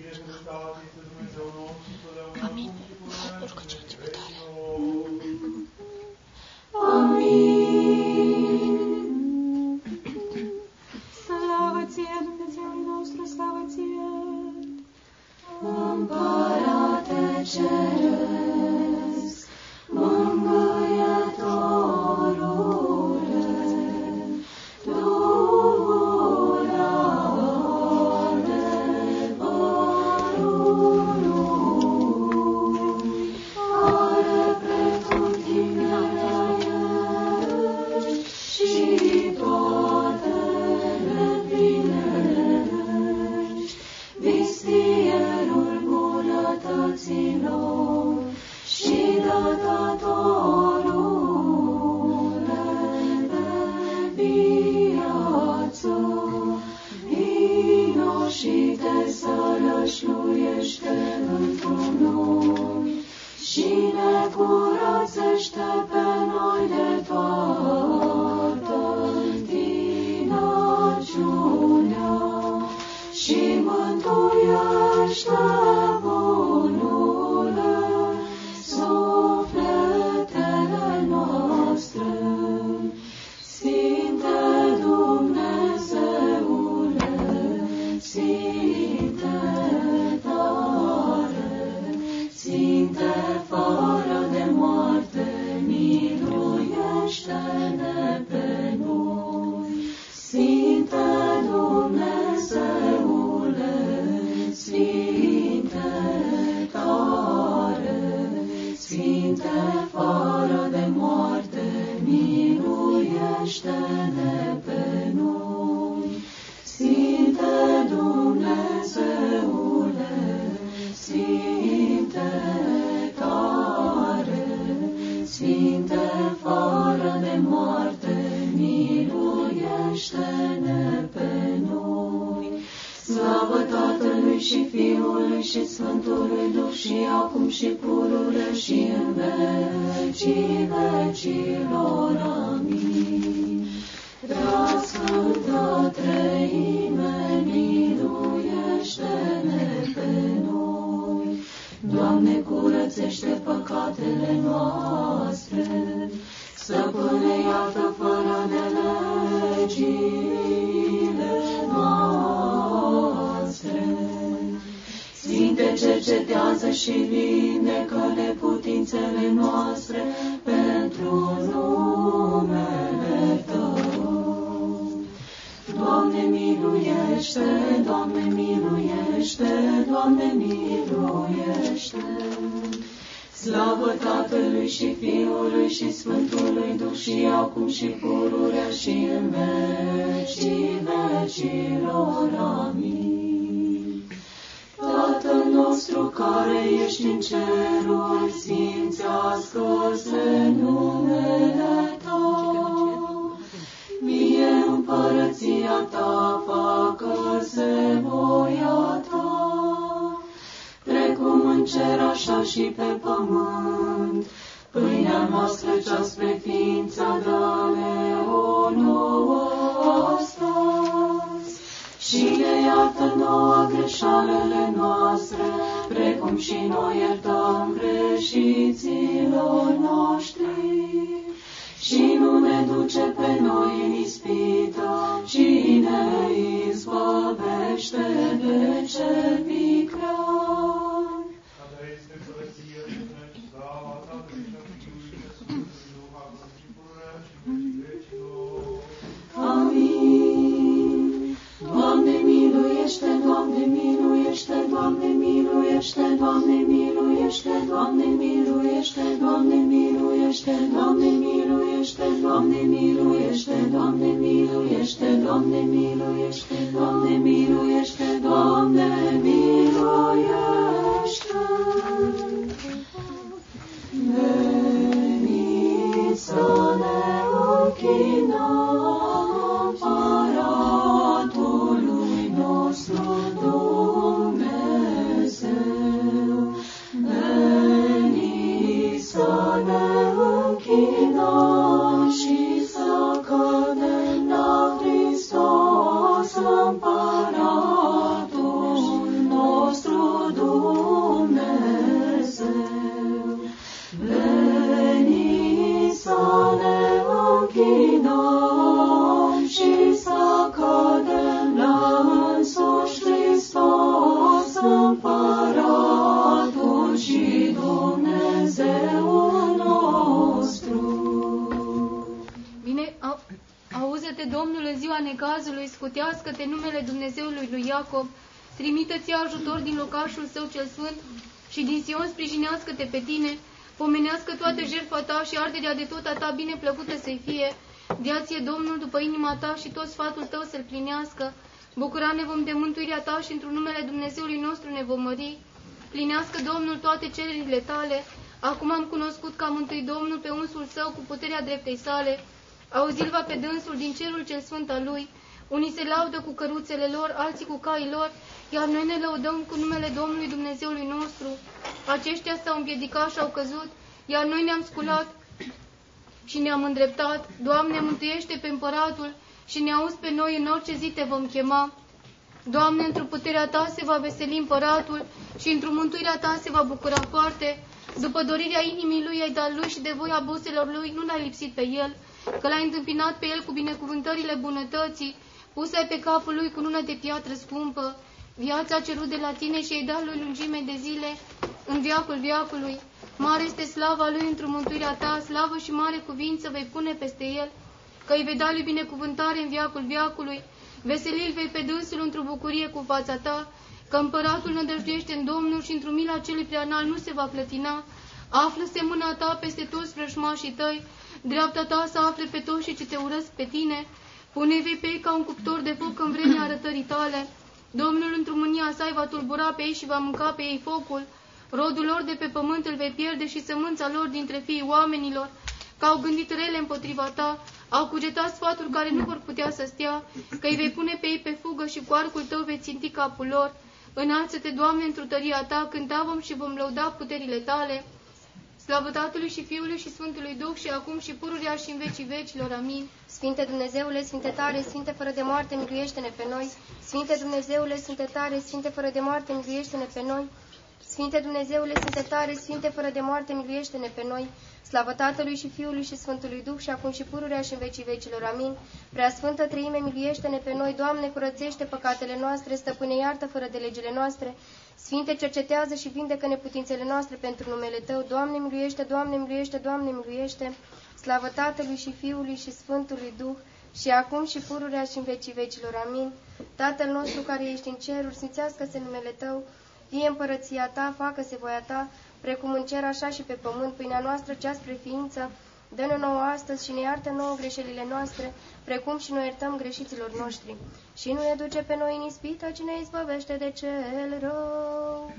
Binecuvântat este Dumnezeu nostru, totdeauna, acum și pururea în vecii noștri. iartă-nouă greșalele noastre, precum și noi iertăm greșiților noștri. Și nu ne duce pe noi în ispită, ci ne izbăvește de cel viclean. miluiește, Doamne, miluiește, Doamne, miluiește, Doamne, miluiește, Doamne, miluiește, Doamne, miluiește, Doamne, miluiește, Doamne, miluiește, Doamne, miluiește, Doamne, miluiește, Doamne, miluiește, Doamne, miluiește. Veni să ne ochinați, necazului, scutească-te numele Dumnezeului lui Iacob, trimită-ți ajutor din locașul său cel sfânt și din Sion sprijinească-te pe tine, pomenească toată jertfa ta și arderea de tot a ta bine plăcută să-i fie, Diație Domnul după inima ta și tot sfatul tău să-l plinească, bucura ne vom de mântuirea ta și într-un numele Dumnezeului nostru ne vom mări, plinească Domnul toate cererile tale, acum am cunoscut că am mântuit Domnul pe unsul său cu puterea dreptei sale, auzil-va pe dânsul din cerul cel sfânt al lui, unii se laudă cu căruțele lor, alții cu caii lor, iar noi ne lăudăm cu numele Domnului Dumnezeului nostru. Aceștia s-au împiedicat și au căzut, iar noi ne-am sculat și ne-am îndreptat. Doamne, mântuiește pe împăratul și ne auzi pe noi în orice zi te vom chema. Doamne, într-o puterea Ta se va veseli împăratul și într-o mântuirea Ta se va bucura foarte. După dorirea inimii lui ai dat lui și de voia buselor lui nu l-ai lipsit pe el, că l-ai întâmpinat pe el cu binecuvântările bunătății, puse pe capul lui cu lună de piatră scumpă. Viața a cerut de la tine și ai dat lui lungime de zile în viacul viacului. Mare este slava lui într-o mântuirea ta, slavă și mare cuvință vei pune peste el, că îi vei da lui binecuvântare în viacul viacului, veselil vei pe dânsul într-o bucurie cu fața ta, că împăratul nădăjduiește în Domnul și într-o mila celui preanal nu se va plătina, află-se mâna ta peste toți vrăjmașii tăi, dreapta ta să afle pe toți și ce te urăsc pe tine, pune vei pe ei ca un cuptor de foc în vremea arătării tale, Domnul într-o mânia sa va tulbura pe ei și va mânca pe ei focul, rodul lor de pe pământ îl vei pierde și sămânța lor dintre fiii oamenilor, că au gândit rele împotriva ta, au cugetat sfatul care nu vor putea să stea, că îi vei pune pe ei pe fugă și cu arcul tău vei ținti capul lor. Înalță-te, Doamne, într tăria ta, cânta vom și vom lăuda puterile tale. Slavă Tatălui și Fiului și Sfântului Duh și acum și pururea și în vecii vecilor. Amin. Sfinte Dumnezeule, Sfinte tare, Sfinte fără de moarte, miluiește-ne pe noi. Sfinte Dumnezeule, Sfinte tare, Sfinte fără de moarte, miluiește-ne pe noi. Sfinte Dumnezeule, Sfinte tare, Sfinte fără de moarte, miluiește-ne pe noi. Slavă Tatălui și Fiului și Sfântului Duh și acum și pururea și în vecii vecilor. Amin. Prea Sfântă Trăime, miluiește-ne pe noi, Doamne, curățește păcatele noastre, stăpâne iartă fără de legile noastre. Sfinte, cercetează și vindecă neputințele noastre pentru numele Tău. Doamne, miluiește, Doamne, miluiește, Doamne, miluiește. Slavă Tatălui și Fiului și Sfântului Duh și acum și pururea și în vecii vecilor. Amin. Tatăl nostru care ești în ceruri, sfințească-se numele Tău, fie împărăția Ta, facă-se voia Ta, precum în cer așa și pe pământ, pâinea noastră cea spre ființă, dă-ne nouă astăzi și ne iartă nouă greșelile noastre, precum și noi iertăm greșiților noștri. Și nu ne duce pe noi în ispită, ci ne izbăvește de cel rău.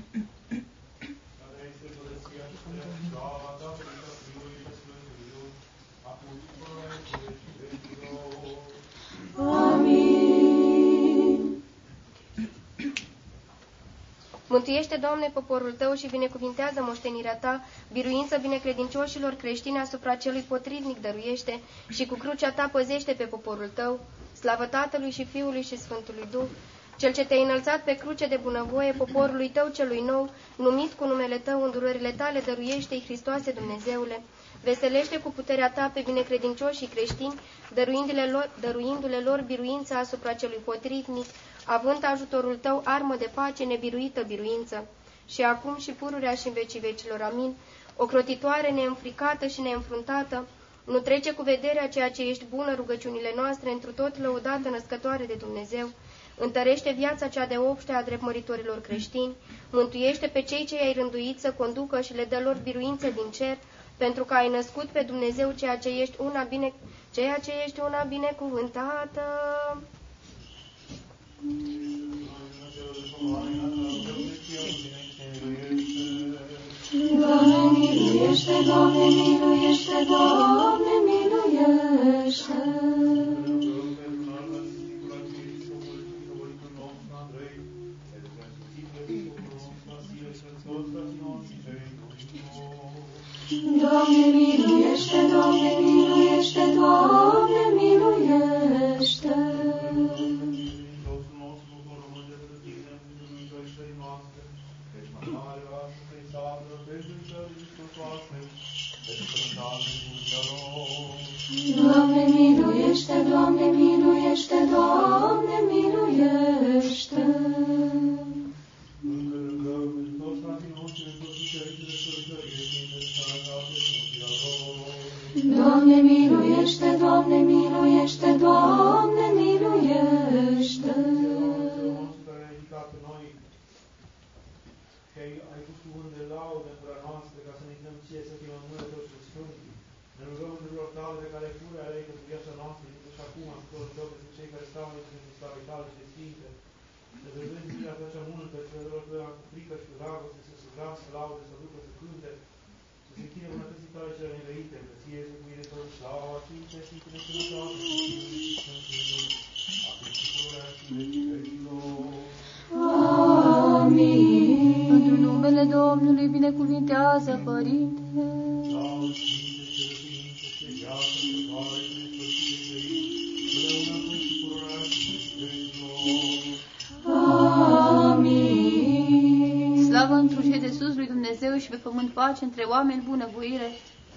Mântuiește, Doamne, poporul Tău și binecuvintează moștenirea Ta, biruință binecredincioșilor creștini asupra celui potrivnic dăruiește și cu crucea Ta păzește pe poporul Tău, slavă Tatălui și Fiului și Sfântului Duh, cel ce te-ai înălțat pe cruce de bunăvoie, poporului Tău celui nou, numit cu numele Tău, îndurările Tale dăruiește-i, Hristoase Dumnezeule, veselește cu puterea Ta pe binecredincioșii creștini, dăruindu-le lor, dăruindu-le lor biruința asupra celui potrivnic, având ajutorul Tău armă de pace nebiruită biruință. Și acum și pururea și în vecii vecilor. Amin. O crotitoare neînfricată și neînfruntată, nu trece cu vederea ceea ce ești bună rugăciunile noastre, întru tot lăudată născătoare de Dumnezeu. Întărește viața cea de obște a dreptmăritorilor creștini, mântuiește pe cei ce i-ai rânduit să conducă și le dă lor biruință din cer, pentru că ai născut pe Dumnezeu ceea ce ești una, bine, ceea ce ești una binecuvântată. Doamne, miluiește, Doamne, miluiește, Doamne, miluiește. Doamne, miluiește, Doamne, miluiește, Doamne, miluiește. Doamne, miluiește, Doamne, miluiește, Doamne, miluiește. Doamne, miluiește, Doamne, miluiește, Doamne, miluiește. Acum ajutorul tău pentru cei care stau în pentru slavei tale și sfinte. Să vedem mila ta cea multă, celor tău cu frică și cu dragoste, să se vrească laude, să ducă, să cânte, să se închine bunătății tale cele neveite, că ție să cuide tău slava, cinste și tine și toate, acum și pururea și vecii vecilor. Amin. Pentru numele Domnului binecuvintează, Părinte. Slavă Sfinte și Sfinte și viață și și pe pământ pace între oameni bunăvoire.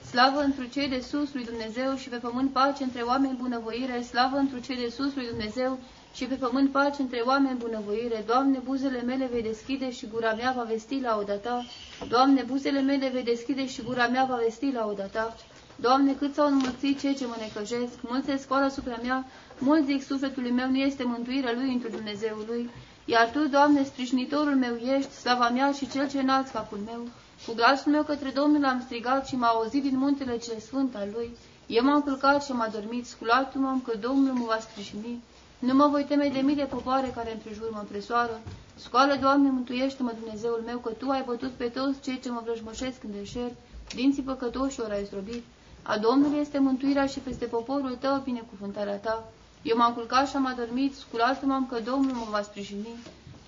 Slavă întru cei de sus lui Dumnezeu și pe pământ pace între oameni bunăvoire. Slavă întru cei de sus lui Dumnezeu și pe pământ pace între oameni bunăvoire. Doamne, buzele mele vei deschide și gura mea va vesti la ta. Doamne, buzele mele vei deschide și gura mea va vesti la ta. Doamne, cât s-au înmulțit cei ce mă necăjesc, mulți se scoală asupra mea, mulți zic sufletului meu nu este mântuirea lui într Dumnezeului. Iar Tu, Doamne, sprijinitorul meu ești, slava mea și cel ce înalți capul meu. Cu glasul meu către Domnul am strigat și m-a auzit din muntele cel sfânt al Lui. Eu m-am culcat și m a dormit, sculat-mă că Domnul mă va sprijini. Nu mă voi teme de mii de popoare care împrejur mă împresoară. Scoală, Doamne, mântuiește-mă, Dumnezeul meu, că Tu ai bătut pe toți cei ce mă vrăjmășesc în deșert, dinții păcătoși ori ai zdrobit. A Domnului este mântuirea și peste poporul Tău binecuvântarea Ta. Eu m-am culcat și am adormit, sculat-mă că Domnul mă va sprijini.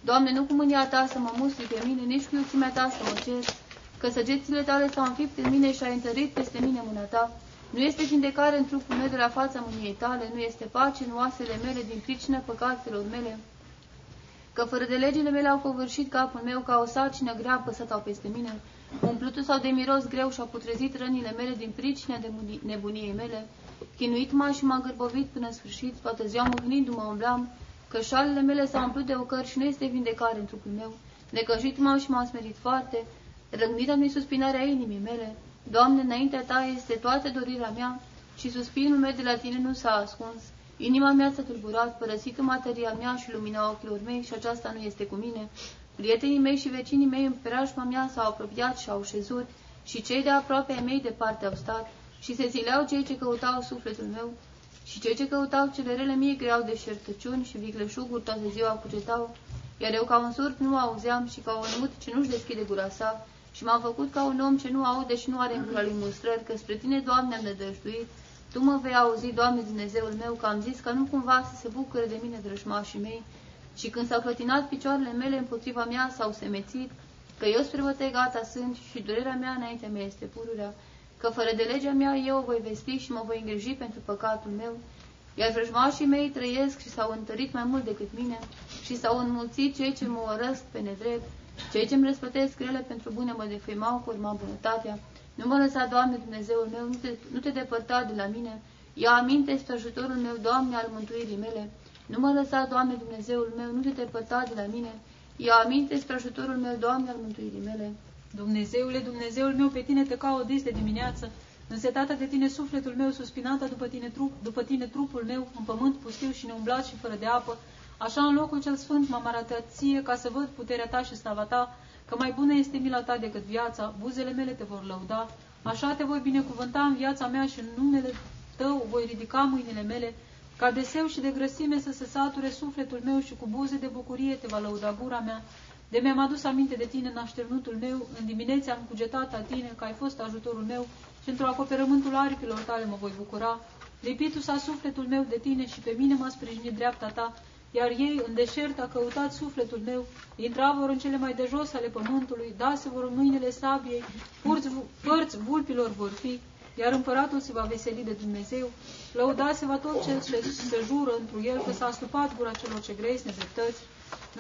Doamne, nu cu mânia Ta să mă mustri pe mine, nici cu iuțimea Ta să mă cer, că săgețile Tale s-au înfipt în mine și ai întărit peste mine mâna Ta. Nu este vindecare în trupul meu de la fața mâniei Tale, nu este pace în oasele mele din pricina păcatelor mele, că fără de legile mele au covârșit capul meu ca o sarcină grea apăsat au peste mine. Umplutul sau de miros greu și-au putrezit rănile mele din pricina de nebuniei mele. Chinuit m-a și m-a gârbovit până în sfârșit, toată ziua mâhnindu-mă umblam, că șalele mele s-au umplut de ocări și nu este vindecare în trupul meu. Necăjit m-au și m-au smerit foarte, răgnită mi suspinarea inimii mele. Doamne, înaintea Ta este toată dorirea mea și suspinul meu de la Tine nu s-a ascuns. Inima mea s-a tulburat, părăsită materia mea și lumina ochilor mei și aceasta nu este cu mine. Prietenii mei și vecinii mei în preajma mea s-au apropiat și au șezut și cei de aproape ai mei departe au stat și se zileau cei ce căutau sufletul meu și cei ce căutau cele rele mie creau deșertăciuni și vicleșuguri toată ziua cugetau, iar eu ca un surd nu auzeam și ca un mut ce nu-și deschide gura sa și m-am făcut ca un om ce nu aude și nu are în gura lui mustrări, că spre tine, Doamne, am nădăjduit, Tu mă vei auzi, Doamne, Dumnezeul meu, că am zis că nu cumva să se bucure de mine drășmașii mei, și când s-au clătinat picioarele mele împotriva mea, s-au semețit, că eu spre bătăi gata sunt și durerea mea înaintea mea este pururea, că fără de legea mea eu o voi vesti și mă voi îngriji pentru păcatul meu, iar vrăjmașii mei trăiesc și s-au întărit mai mult decât mine și s-au înmulțit cei ce mă orăsc pe nedrept, cei ce îmi răspătesc grele pentru bune mă defăimau cu urma bunătatea. Nu mă lăsa, Doamne, Dumnezeul meu, nu te, nu te depărta de la mine. Ia aminte spre ajutorul meu, Doamne, al mântuirii mele. Nu mă lăsa, Doamne, Dumnezeul meu, nu te depărta de la mine. Ia aminte spre ajutorul meu, Doamne, al mântuirii mele. Dumnezeule, Dumnezeul meu, pe tine te caut dis de dimineață. Însetată de tine sufletul meu, suspinată după tine, trup, după tine trupul meu, în pământ pustiu și neumblat și fără de apă, Așa în locul cel sfânt m-am arătat ție ca să văd puterea ta și slava ta, că mai bună este mila ta decât viața, buzele mele te vor lăuda. Așa te voi binecuvânta în viața mea și în numele tău voi ridica mâinile mele, ca de seu și de grăsime să se sature sufletul meu și cu buze de bucurie te va lăuda gura mea. De mi-am adus aminte de tine în așternutul meu, în diminețe am cugetat la tine, că ai fost ajutorul meu și într-o acoperământul aripilor tale mă voi bucura. Lipitul s-a sufletul meu de tine și pe mine m-a sprijinit dreapta ta, iar ei în deșert a căutat sufletul meu, intravor în cele mai de jos ale pământului, dase vor în mâinile sabiei, purți, părți vulpilor vor fi, iar împăratul se va veseli de Dumnezeu, lăudase va tot cel ce se jură întru el, că s-a astupat gura celor ce grei nedreptăți.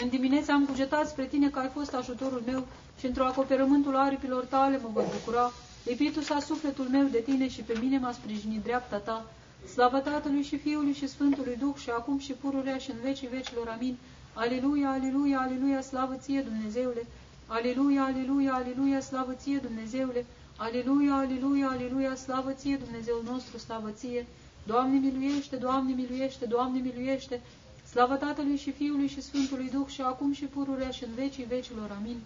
În dimineața am cugetat spre tine că ai fost ajutorul meu și într-o acoperământul aripilor tale mă voi bucura. Lipitul s-a sufletul meu de tine și pe mine m-a sprijinit dreapta ta. Slavă Tatălui și Fiului și Sfântului Duh și acum și pururea și în vecii vecilor. Amin. Aleluia, aleluia, aleluia, slavă ție, Dumnezeule! Aleluia, aleluia, aleluia, slavă ție, Dumnezeule! Aleluia, aleluia, aleluia, slavă ție, Dumnezeul nostru, slavă ție! Doamne miluiește, Doamne miluiește, Doamne miluiește! Slavă Tatălui și Fiului și Sfântului Duh și acum și pururea și în vecii vecilor. Amin.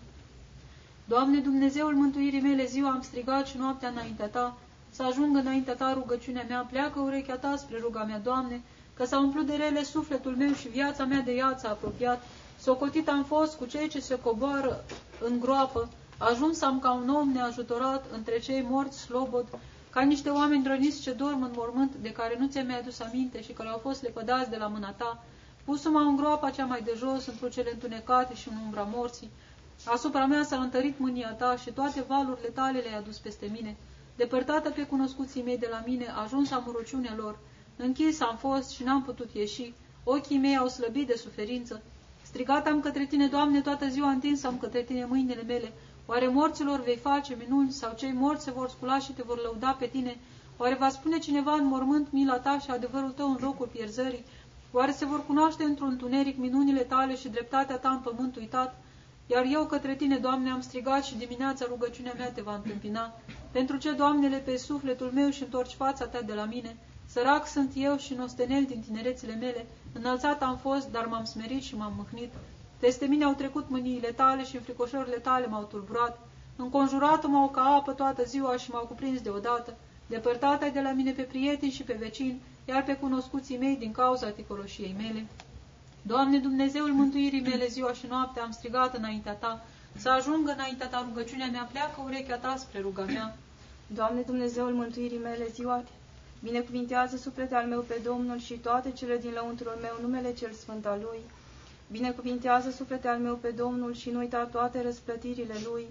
Doamne Dumnezeul mântuirii mele, ziua am strigat și noaptea înaintea Ta, să ajungă înaintea Ta rugăciunea mea, pleacă urechea Ta spre ruga mea, Doamne, că s-a umplut de rele sufletul meu și viața mea de ea apropiat, socotit am fost cu cei ce se coboară în groapă, ajuns am ca un om neajutorat între cei morți slobod, ca niște oameni drăniți ce dorm în mormânt, de care nu ți-ai mai adus aminte și care au fost lepădați de la mâna ta, pusu-mă în groapa cea mai de jos, într-o cele întunecate și în umbra morții. Asupra mea s-a întărit mânia ta și toate valurile tale le-ai adus peste mine. Depărtată pe cunoscuții mei de la mine, ajuns am ruciunea lor. Închis am fost și n-am putut ieși. Ochii mei au slăbit de suferință. Strigat am către tine, Doamne, toată ziua întins am către tine mâinile mele. Oare morților vei face minuni sau cei morți se vor scula și te vor lăuda pe tine? Oare va spune cineva în mormânt mila ta și adevărul tău în locul pierzării? Oare se vor cunoaște într-un întuneric minunile tale și dreptatea ta în pământ uitat? Iar eu către tine, Doamne, am strigat și dimineața rugăciunea mea te va întâmpina. Pentru ce, Doamnele, pe sufletul meu și întorci fața ta de la mine? Sărac sunt eu și nostenel din tinerețile mele, înălțat am fost, dar m-am smerit și m-am mâhnit. Peste mine au trecut mâniile tale și înfricoșările tale m-au tulburat. Înconjurat m-au ca apă toată ziua și m-au cuprins deodată. Depărtat ai de la mine pe prieteni și pe vecini, iar pe cunoscuții mei din cauza ticoloșiei mele. Doamne Dumnezeul mântuirii mele, ziua și noaptea am strigat înaintea Ta, să ajungă înaintea Ta rugăciunea mea, pleacă urechea Ta spre ruga mea. Doamne Dumnezeul mântuirii mele, ziua binecuvintează sufletul al meu pe Domnul și toate cele din lăuntrul meu, numele cel sfânt al Lui. Binecuvintează sufletul al meu pe Domnul și nu uita toate răsplătirile Lui,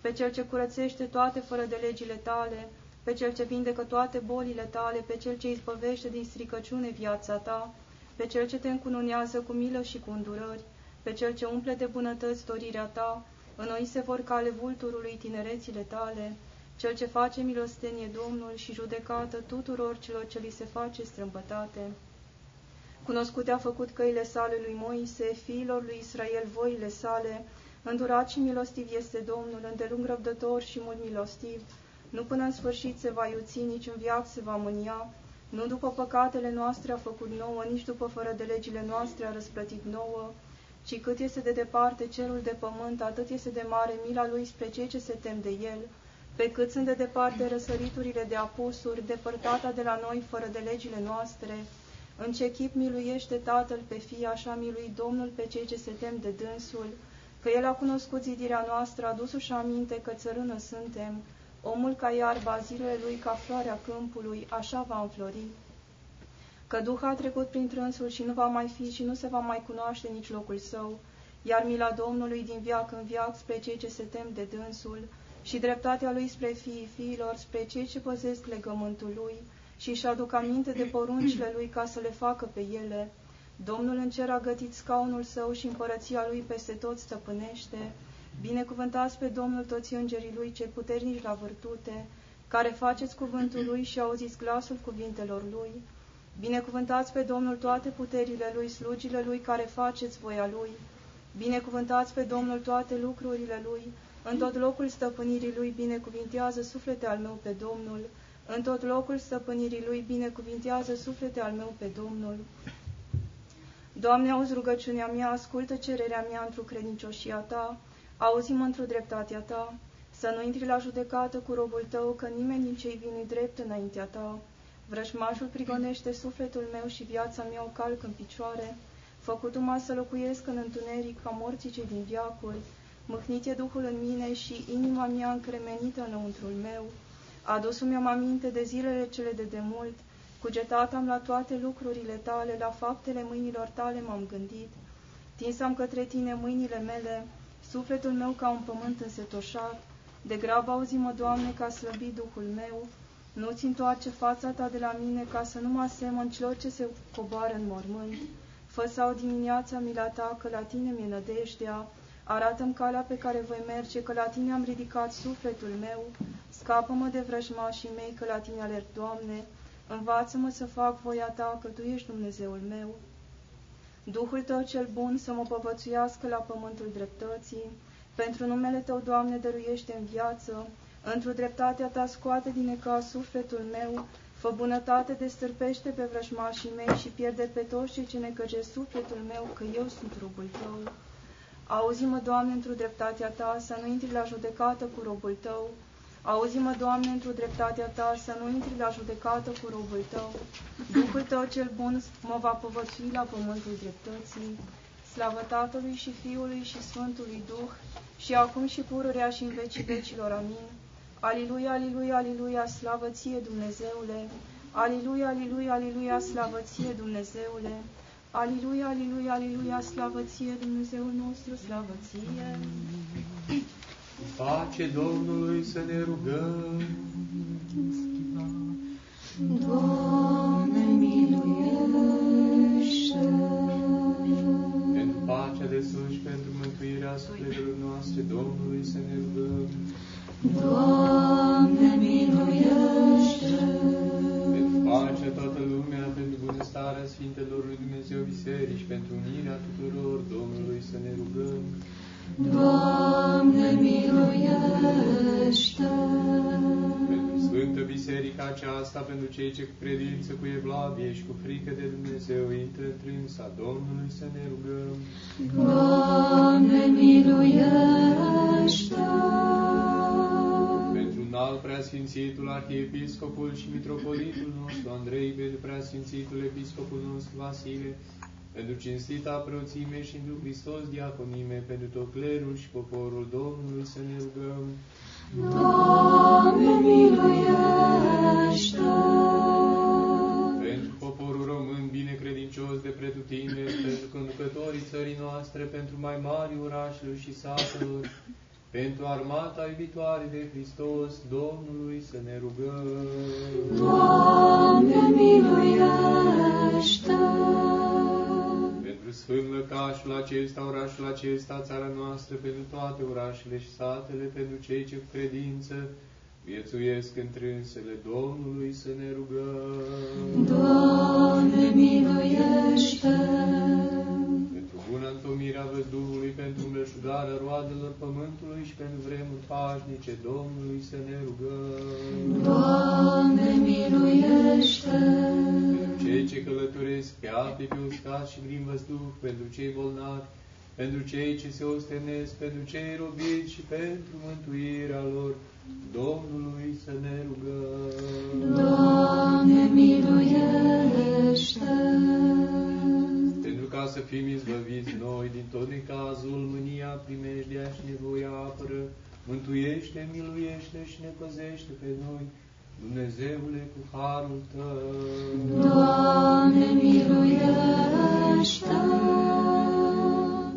pe Cel ce curățește toate fără de legile Tale, pe Cel ce vindecă toate bolile Tale, pe Cel ce izbăvește din stricăciune viața Ta, pe Cel ce te încununează cu milă și cu îndurări, pe Cel ce umple de bunătăți dorirea Ta, noi se vor cale vulturului tinerețile Tale, Cel ce face milostenie Domnul și judecată tuturor celor ce li se face strâmbătate. Cunoscute a făcut căile sale lui Moise, fiilor lui Israel voile sale, îndurat și milostiv este Domnul, îndelung răbdător și mult milostiv, nu până în sfârșit se va iuți, nici în viață se va mânia, nu după păcatele noastre a făcut nouă, nici după fără de legile noastre a răsplătit nouă, ci cât este de departe cerul de pământ, atât este de mare mila lui spre cei ce se tem de el, pe cât sunt de departe răsăriturile de apusuri, depărtata de la noi fără de legile noastre, în ce chip miluiește Tatăl pe fii, așa milui Domnul pe cei ce se tem de dânsul, că El a cunoscut zidirea noastră, adus-și aminte că țărână suntem, omul ca iarba, zilele lui ca floarea câmpului, așa va înflori. Că Duh a trecut prin trânsul și nu va mai fi și nu se va mai cunoaște nici locul său, iar mila Domnului din viac în viac spre cei ce se tem de dânsul, și dreptatea lui spre fiii fiilor, spre cei ce păzesc legământul lui, și își aduc aminte de poruncile lui ca să le facă pe ele. Domnul în cer a gătit scaunul său și împărăția lui peste tot stăpânește. Binecuvântați pe Domnul toți îngerii lui cei puternici la vârtute, care faceți cuvântul lui și auziți glasul cuvintelor lui. Binecuvântați pe Domnul toate puterile lui, slugile lui care faceți voia lui. Binecuvântați pe Domnul toate lucrurile lui, în tot locul stăpânirii lui binecuvintează suflete al meu pe Domnul. În tot locul stăpânirii lui binecuvintează suflete al meu pe Domnul. Doamne, auzi rugăciunea mea, ascultă cererea mea într-o credincioșia ta, auzi-mă într-o dreptatea ta, să nu intri la judecată cu robul tău, că nimeni din cei vini drept înaintea ta. Vrășmașul prigonește sufletul meu și viața mea o calc în picioare, făcut-mă să locuiesc în întuneric ca morții cei din viacuri, mâhnit e Duhul în mine și inima mea încremenită înăuntrul meu, Adus-mi am aminte de zilele cele de demult, cugetat am la toate lucrurile tale, la faptele mâinilor tale m-am gândit. Tinsam către tine mâinile mele, sufletul meu ca un pământ însetoșat. De grab auzi-mă, Doamne, ca slăbi Duhul meu. Nu-ți întoarce fața ta de la mine ca să nu mă asemăn celor ce se coboară în mormânt. Fă sau dimineața mila ta, că la tine mi-e nădejdea. Arată-mi calea pe care voi merge, că la tine am ridicat sufletul meu. Scapă-mă de vrăjmașii mei, că la tine alerg, Doamne. Învață-mă să fac voia ta, că tu ești Dumnezeul meu. Duhul tău cel bun să mă povățuiască la pământul dreptății. Pentru numele tău, Doamne, dăruiește în viață. Într-o dreptatea ta scoate din eca sufletul meu. Fă bunătate, destârpește pe vrăjmașii mei și pierde pe toți cei ce necăjesc sufletul meu, că eu sunt robul tău. Auzi-mă, Doamne, într-o dreptatea ta, să nu intri la judecată cu robul tău. Auzi-mă, Doamne, într-o dreptatea ta, să nu intri la judecată cu robul tău. Duhul tău cel bun mă va povățui la pământul dreptății. Slavă Tatălui și Fiului și Sfântului Duh, și acum și pururea și în vecii vecilor. Amin. Aliluia, aliluia, aliluia, slavă ție, Dumnezeule! Aliluia, aliluia, aliluia, slavă ție, Dumnezeule! Aliluia, aliluia, aliluia, slavă ție, Dumnezeul nostru, slavă ție! Pace Domnului să ne rugăm. Doamne, miluiește! Pentru pacea de sus și pentru mântuirea sufletelor noastre, Domnului să ne rugăm. Doamne, miluiește! Pentru pacea toată lumea, pentru bunăstarea Sfintelor lui Dumnezeu Biserici, pentru unirea tuturor, Domnului să ne rugăm. Doamne, miluiește! Pentru Sfântă Biserica aceasta, pentru cei ce cu credință, cu evlavie și cu frică de Dumnezeu intră întrânsa, Domnului să ne rugăm. Doamne, miluiește! Pentru înalt preasfințitul Arhiepiscopul și Mitropolitul nostru Andrei, pentru preasfințitul Episcopul nostru Vasile, pentru cinstita preoțime și întru Hristos diaconime, pentru tot clerul și poporul Domnului să ne rugăm. Doamne, miluiește! Pentru poporul român binecredincios de pretutine, pentru conducătorii țării noastre, pentru mai mari orașelor și satelor, pentru armata iubitoare de Hristos, Domnului să ne rugăm. Doamne, miluiește! Pentru Sfânt Lăcașul acesta, orașul acesta, țara noastră, pentru toate orașele și satele, pentru cei ce cu credință viețuiesc întrânsele Domnului să ne rugăm. Doamne, miluiește! Pentru bună întomirea văzduhului, pentru îmbeșugarea roadelor pământului și pentru vremuri pașnice, Domnului să ne rugăm. Doamne, miluiește! Pentru cei ce călătoresc pe ape, pe uscat și prin văzduh, pentru cei bolnavi, pentru cei ce se ostenesc, pentru cei robiți și pentru mântuirea lor, Domnului să ne rugăm. Doamne, miluiește! Pentru ca să fim izbăviți noi din tot necazul, mânia, primejdea și nevoia apără, mântuiește, miluiește și ne păzește pe noi, Dumnezeule, cu harul Tău. Doamne, miluiește!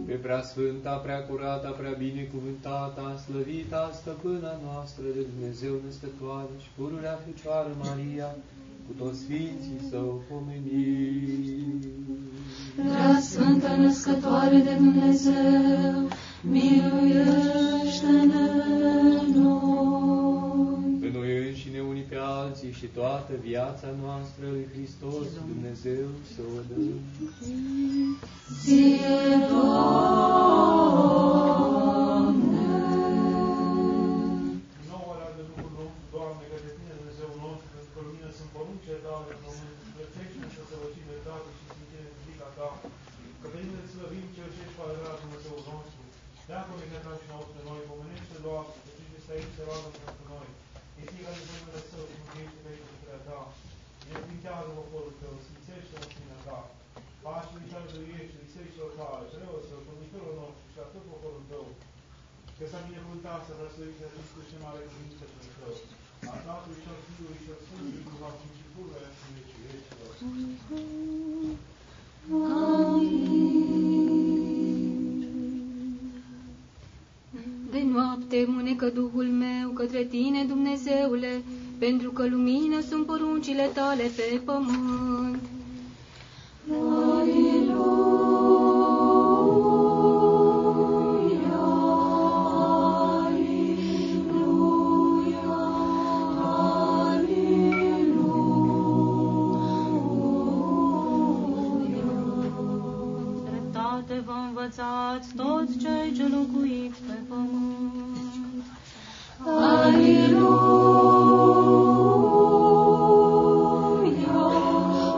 Pe prea sfânta, prea curata, prea binecuvântata, slăvita, stăpâna noastră de Dumnezeu născătoare și pururea Fecioară Maria, cu toți Sfinții Său pomeniți. Prea Sfântă Născătoare de Dumnezeu, miluiește-ne noi. Pe noi înșine unii pe alții și toată viața noastră lui Hristos Dumnezeu să o dăm. Ție, Doamne, Dacă ne ta și nouă pe noi, pomenește, Doamne, că cei ce stai aici se roagă pentru noi. E fiecare din numele Său, cum ești pe aici puterea Ta. Necuvintează poporul Tău, sfințește în prin Ta. Pace și ale dăruiește, bisericilor tale, preoților, conducătorilor noștri și la tot poporul Tău. Că s-a binecuvântat să vă slăviți de Hristos și mare cuvinte pentru Tău. A Tatălui și al Fiului și al Sfântului Duh, acum și pururea și în vecii vecilor. De noapte mânecă Duhul meu către tine, Dumnezeule, pentru că lumină sunt poruncile tale pe pământ. Dreptate învățați toți cei ce locuiți pe pământ. Aleluia,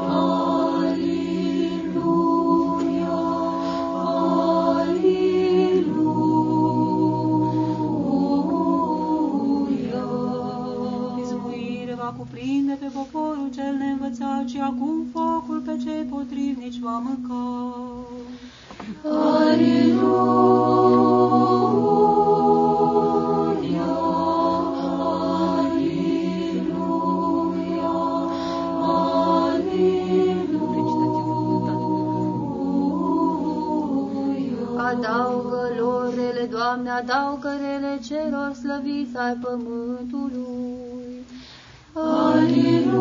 aleluia, aleluia. Izbuire va cuprinde pe poporul cel neînvățat și acum focul pe cei potrivnici va mânca slăviți ai pământului. Iată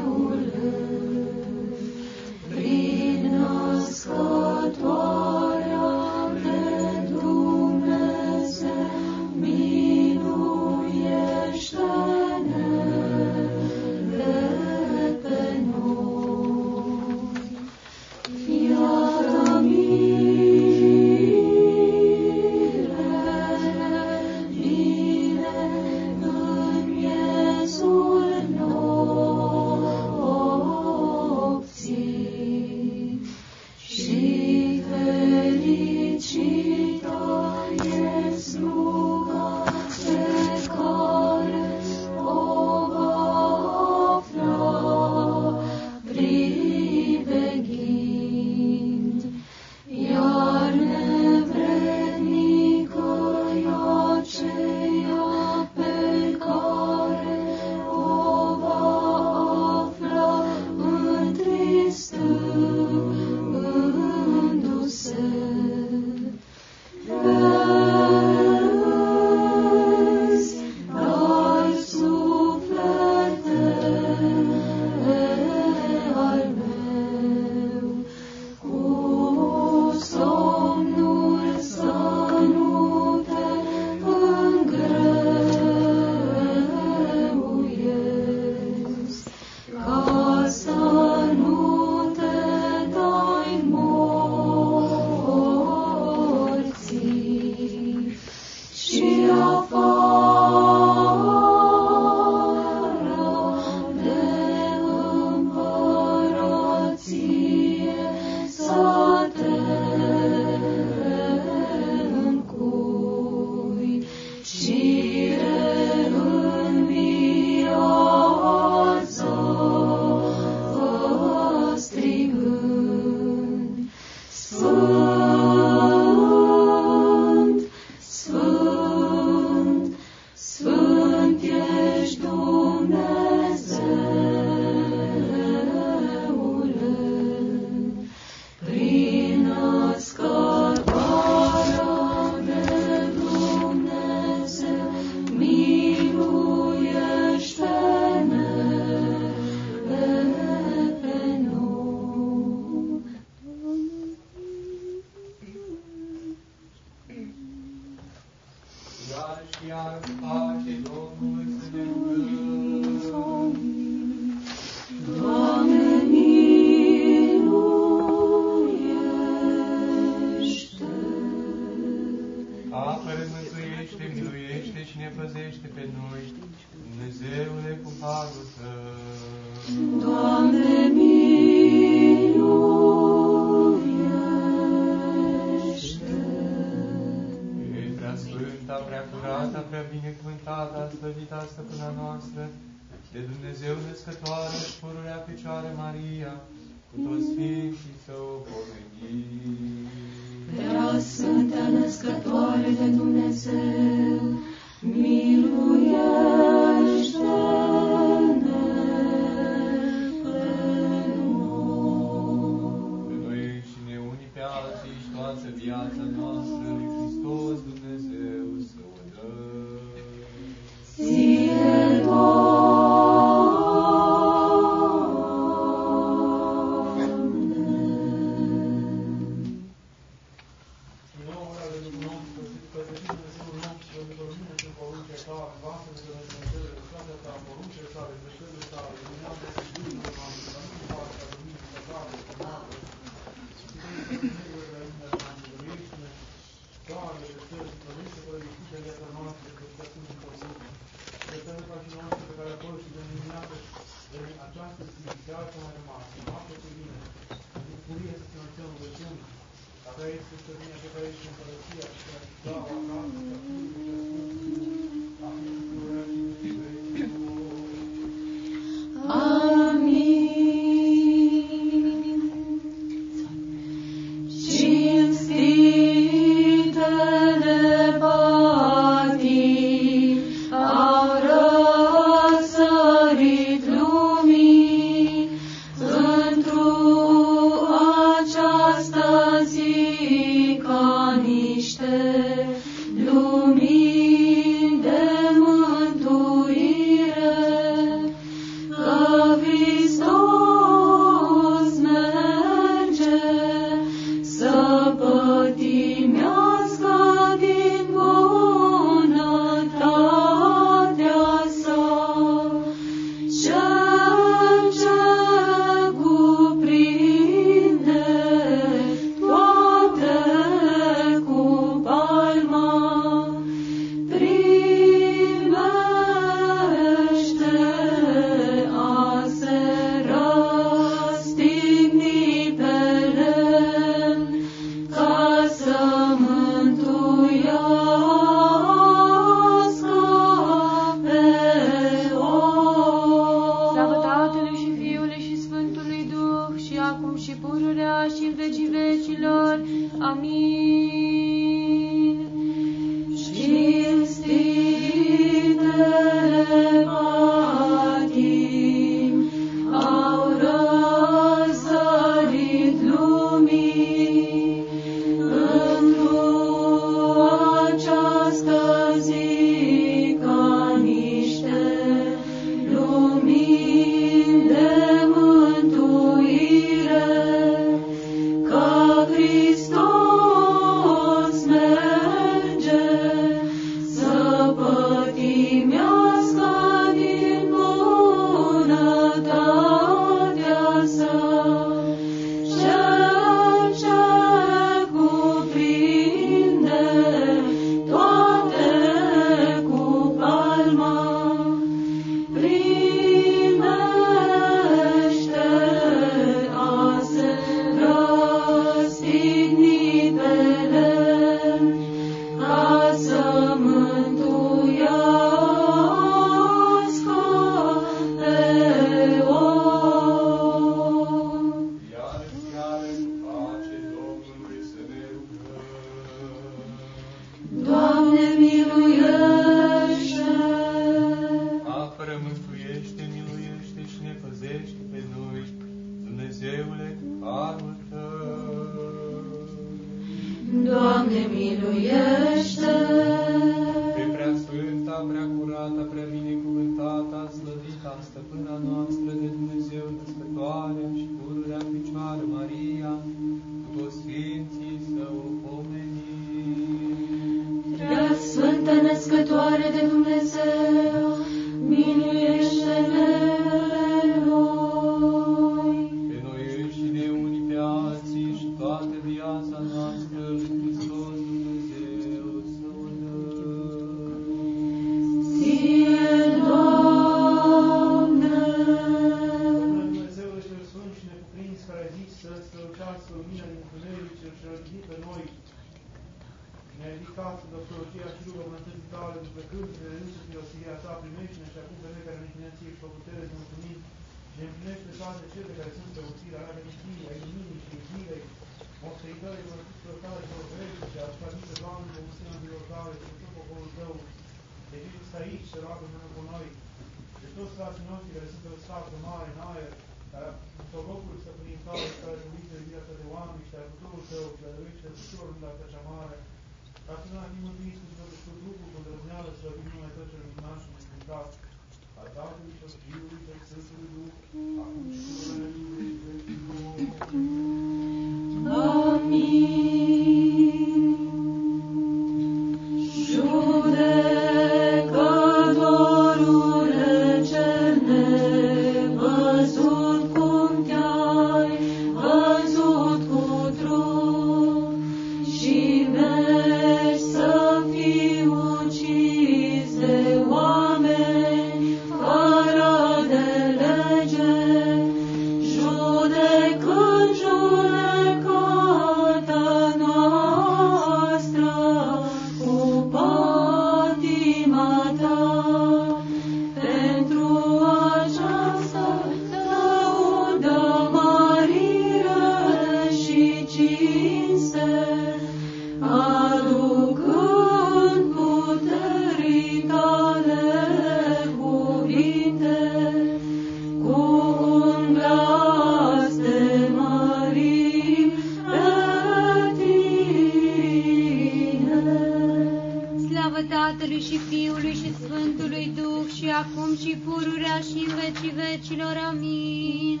Tatălui și Fiului și Sfântului Duh și acum și pururea și în vecii vecilor. Amin.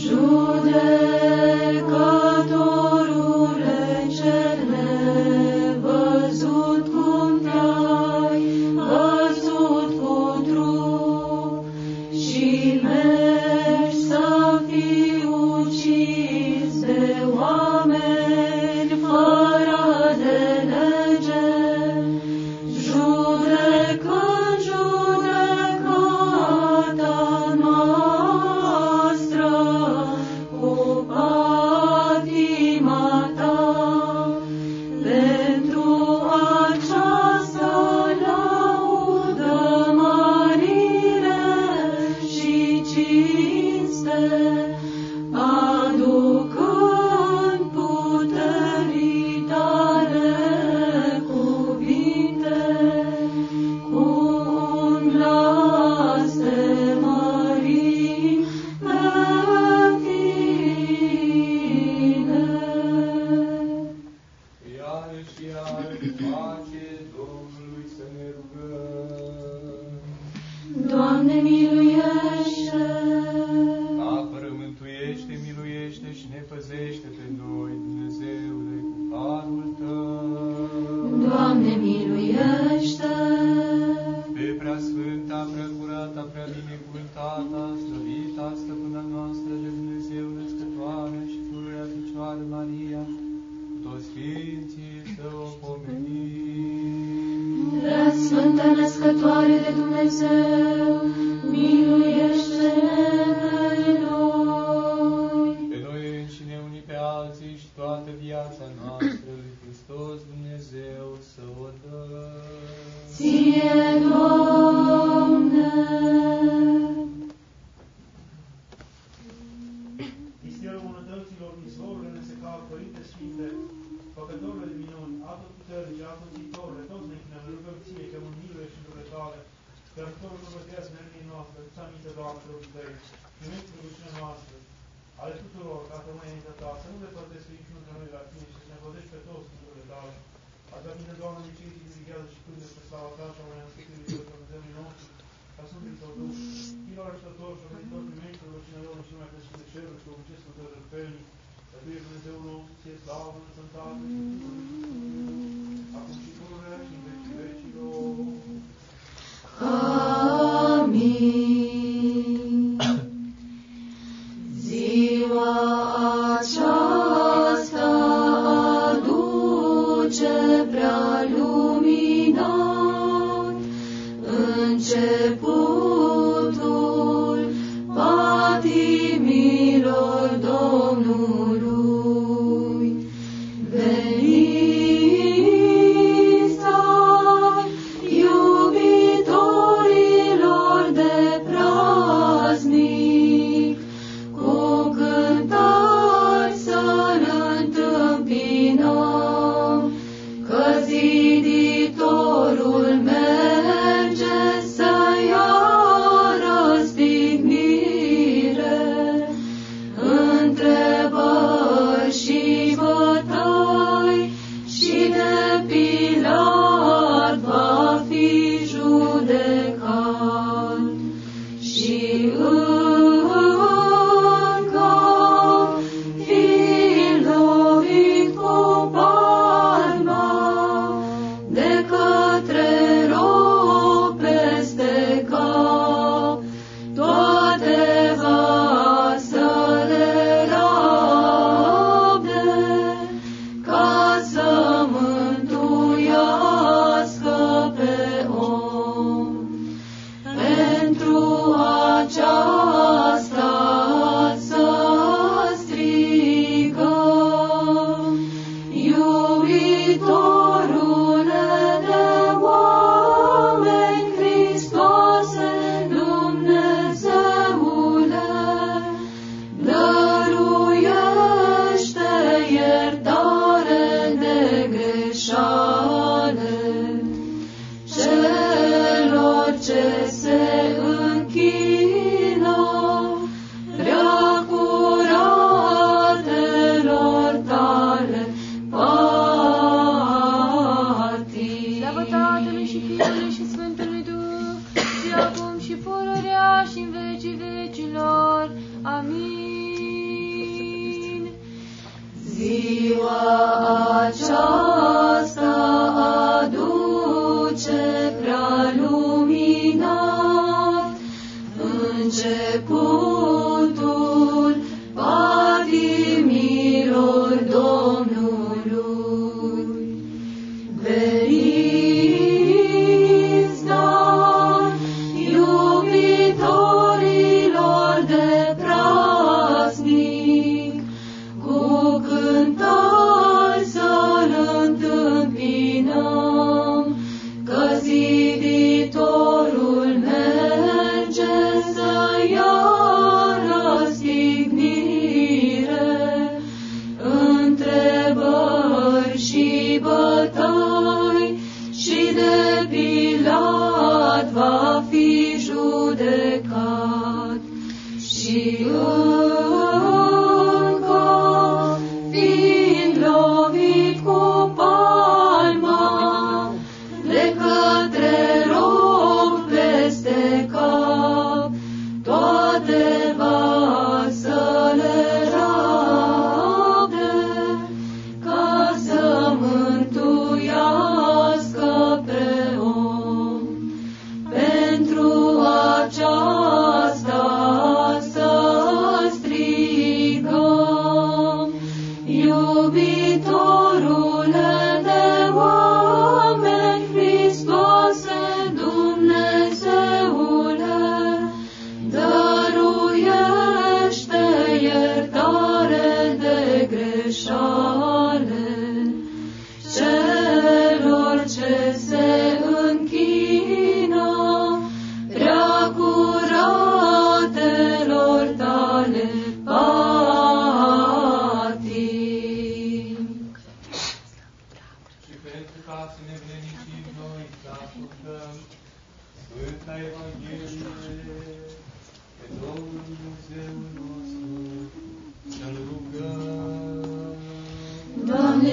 Judecă!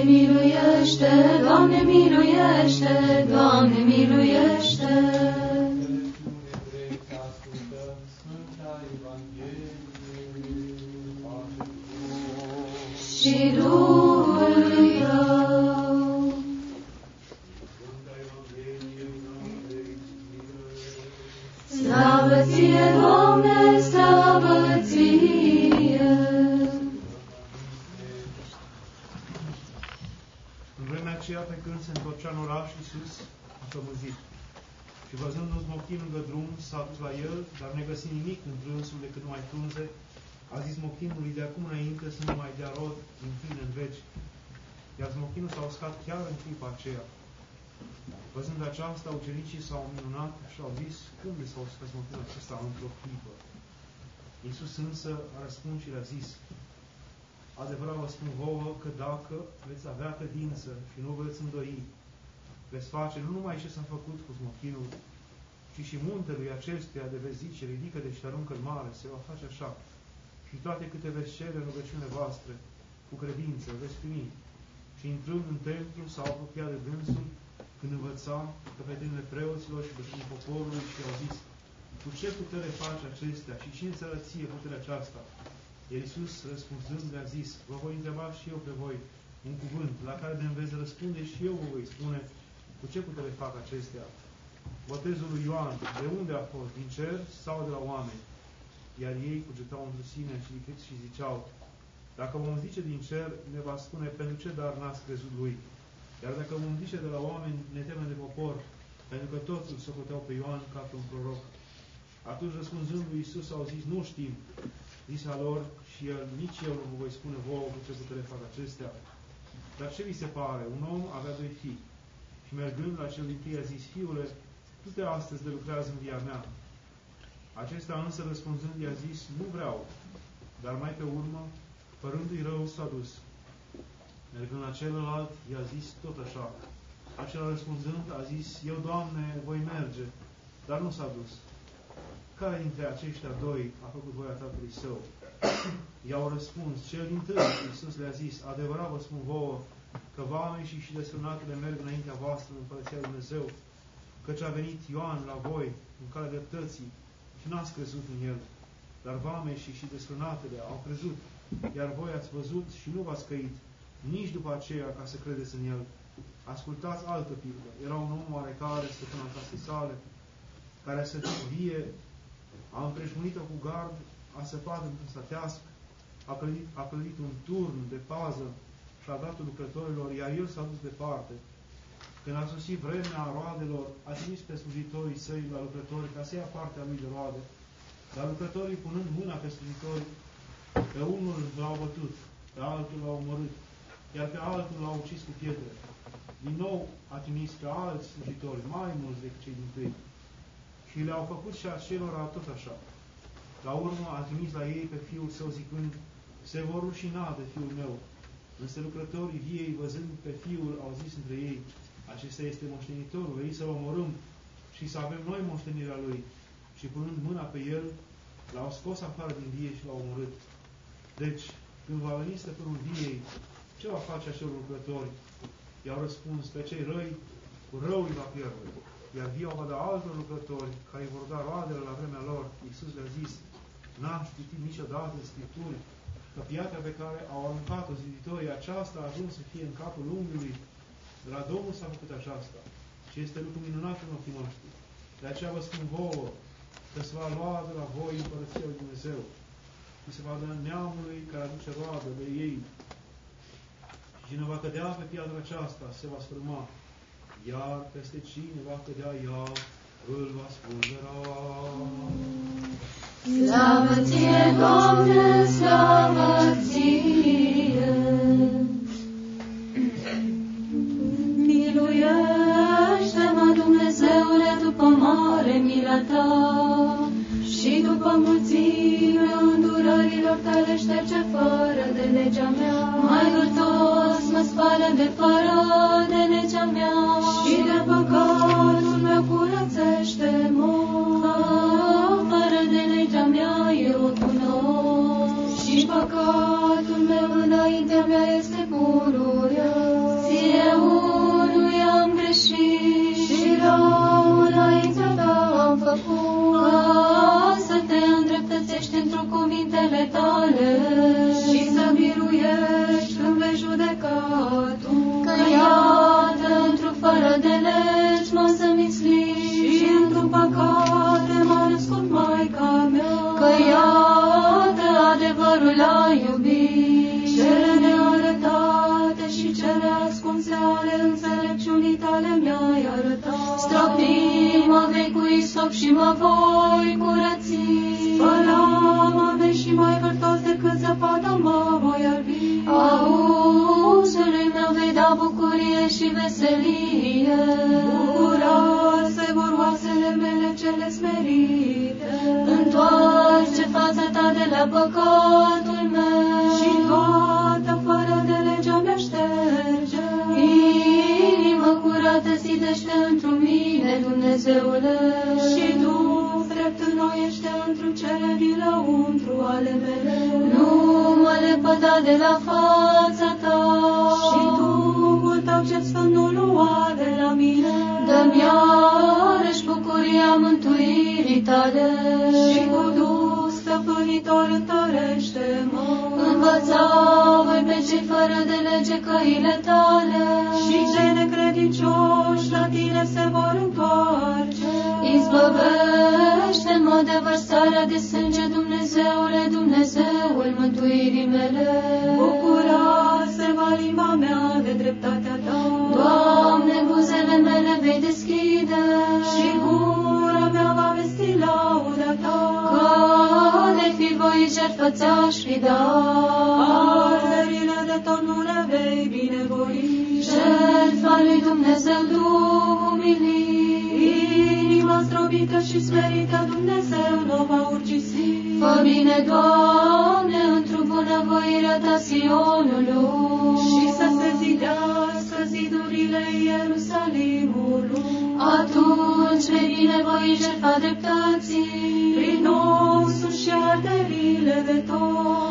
Miluiește, Doamne, miluiește, Doamne, miluiește. Ascultăm Sfânta Evanghelie. Pace vouă. Și Duhului Iisus a pămânzit. Și văzând un smochin lângă drum, s-a dus la el, dar ne găsi nimic în trânsul decât numai frunze, a zis smochinului, de acum înainte să nu mai dea rod din tine în veci. Iar smochinul s-a uscat chiar în clipa aceea. Văzând aceasta, ucenicii s-au minunat și au zis, cum de s-a uscat smochinul acesta într-o clipă? Iisus însă a răspuns și le-a zis, Adevărat vă spun vouă că dacă veți avea credință și nu veți îndoi, veți face nu numai ce s-a făcut cu smochinul, ci și muntelui acestuia de vezi zice, ridică de și aruncă în mare, se va face așa. Și toate câte veți cere în rugăciune voastre, cu credință, veți primi. Și intrând în templu, s-au apropiat de dânsul, când învăța căpetenile preoților și bătrânii poporului și au zis, cu ce putere faci acestea și cine să ție puterea aceasta? Iar Iisus, răspunzând, le-a zis, vă voi întreba și eu pe voi un cuvânt, la care de veți răspunde și eu vă voi spune cu ce putere fac acestea. Botezul lui Ioan, de unde a fost? Din cer sau de la oameni? Iar ei cugetau într sine și, și ziceau, dacă vom zice din cer, ne va spune pentru ce dar n-ați crezut lui. Iar dacă vom zice de la oameni, ne temem de popor, pentru că toți îl socoteau pe Ioan ca pe un proroc. Atunci răspunzând lui Iisus au zis, nu știm. Zisa lor și el, nici eu nu vă voi spune vouă cu ce putere fac acestea. Dar ce vi se pare? Un om avea doi fii. Și mergând la cel din tâi a zis, fiule, tu te astăzi de lucrează în via mea. Acesta însă răspunzând i-a zis, nu vreau. Dar mai pe urmă, părându-i rău, s-a dus. Mergând la celălalt, i-a zis tot așa. Acela răspunzând a zis, eu, Doamne, voi merge, dar nu s-a dus. Care dintre aceștia doi a făcut voia tatălui său? I-au răspuns, cel din tâi, Iisus le-a zis, adevărat vă spun vouă, că vamei și și desfrânatele merg înaintea voastră în Împărăția Lui Dumnezeu, căci a venit Ioan la voi în calea dreptății și n-ați crezut în el, dar vamei și și desfrânatele au crezut, iar voi ați văzut și nu v-ați căit, nici după aceea ca să credeți în el. Ascultați altă pildă. Era un om oarecare, stăpân al casei sale, care a sădit vie, a împrejmuit-o cu gard, a săpat într-un satească, a clădit, a clădit un turn de pază și a dat lucrătorilor, iar el s-a dus departe. Când a sosit vremea roadelor, a trimis pe slujitorii săi la lucrători ca să ia partea lui de roade. Dar lucrătorii, punând mâna pe slujitori, pe unul l-au bătut, pe altul l-au omorât, iar pe altul l-au ucis cu pietre. Din nou a trimis pe alți slujitori, mai mulți decât cei din tâi. Și le-au făcut și acelora tot așa. La urmă a trimis la ei pe fiul său zicând, se vor rușina de fiul meu. Însă lucrătorii viei, văzând pe fiul, au zis între ei, acesta este moștenitorul, vei să-l omorâm și să avem noi moștenirea lui. Și punând mâna pe el, l-au scos afară din vie și l-au omorât. Deci, când va veni stăpânul viei, ce va face acel lucrători? I-au răspuns, pe cei răi, cu rău îi va pierde. Iar via va da altor lucrători care îi vor da roadele la vremea lor. Iisus le-a zis, n-am citit niciodată în Scripturi că piatra pe care au aruncat-o ziditorii, aceasta a ajuns să fie în capul unghiului. De la Domnul s-a făcut aceasta. Și este lucru minunat în ochii noștri. De aceea vă spun vouă că se va lua de la voi împărăția lui Dumnezeu și se va da neamului care aduce roadă de ei. Și cine va cădea pe piatra aceasta se va sfârma, iar peste cine va cădea ea îl va spulbera. Slavă ție, Doamne, slavă ție. Miluiește-mă, Dumnezeule, după mare mila ta și după mulțimea îndurărilor tale șterge fără de legea mea. Mai vârtos mă spală de fără de legea mea în cuvintele tale și să miruiești când vei judeca tu. Că, iată, într-un fără de legi m-am zămislit și într-un păcat m-a născut Maica mea. Că iată, adevărul a iubit, cele nearătate și cele ascunse ale înțelepciunii tale mi-ai arătat. Stropii mă vei cu isop și mă voi curăța curăți. Spălam și mai vârtos decât zăpada mă voi albi. Auzului meu vei da bucurie și veselie. Bucura se vor oasele mele cele smerite. Întoarce fața ta de la păcatul meu. Și toată fără de legea mea șterge. Inimă curată zidește într mine, Dumnezeule. Și Duh drept înnoiește întru cele din lăuntru ale mele. Nu mă lepăda de la fața ta. Și Duhul tău ce sfânt nu lua de la mine. Dă-mi iarăși bucuria mântuirii tale. Și cu Duh stăpânitor întărește-mă. Învăța voi pe cei fără de lege căile tale. Și cei necredincioși la tine se vor întoarce. Izbăvește-mă de vărsarea de sânge, Dumnezeule, Dumnezeul mântuirii mele. Bucura se va limba mea de dreptatea ta. Doamne, buzele mele vei deschide. Și gura mea va vesti lauda ta. Că de fi voi jertfă ți-aș fi dat. Arderile de tot nu le vei binevoi. Jertfa lui Dumnezeu Duh umilit. Inima zdrobită și smerită Dumnezeu nu va urgisi. Fă bine, Doamne, într-o bunăvoirea ta Sionului. Și să se zidească zidurile Ierusalimului. Atunci vei binevoi jertfa dreptății. Prin osul și arderile de tot.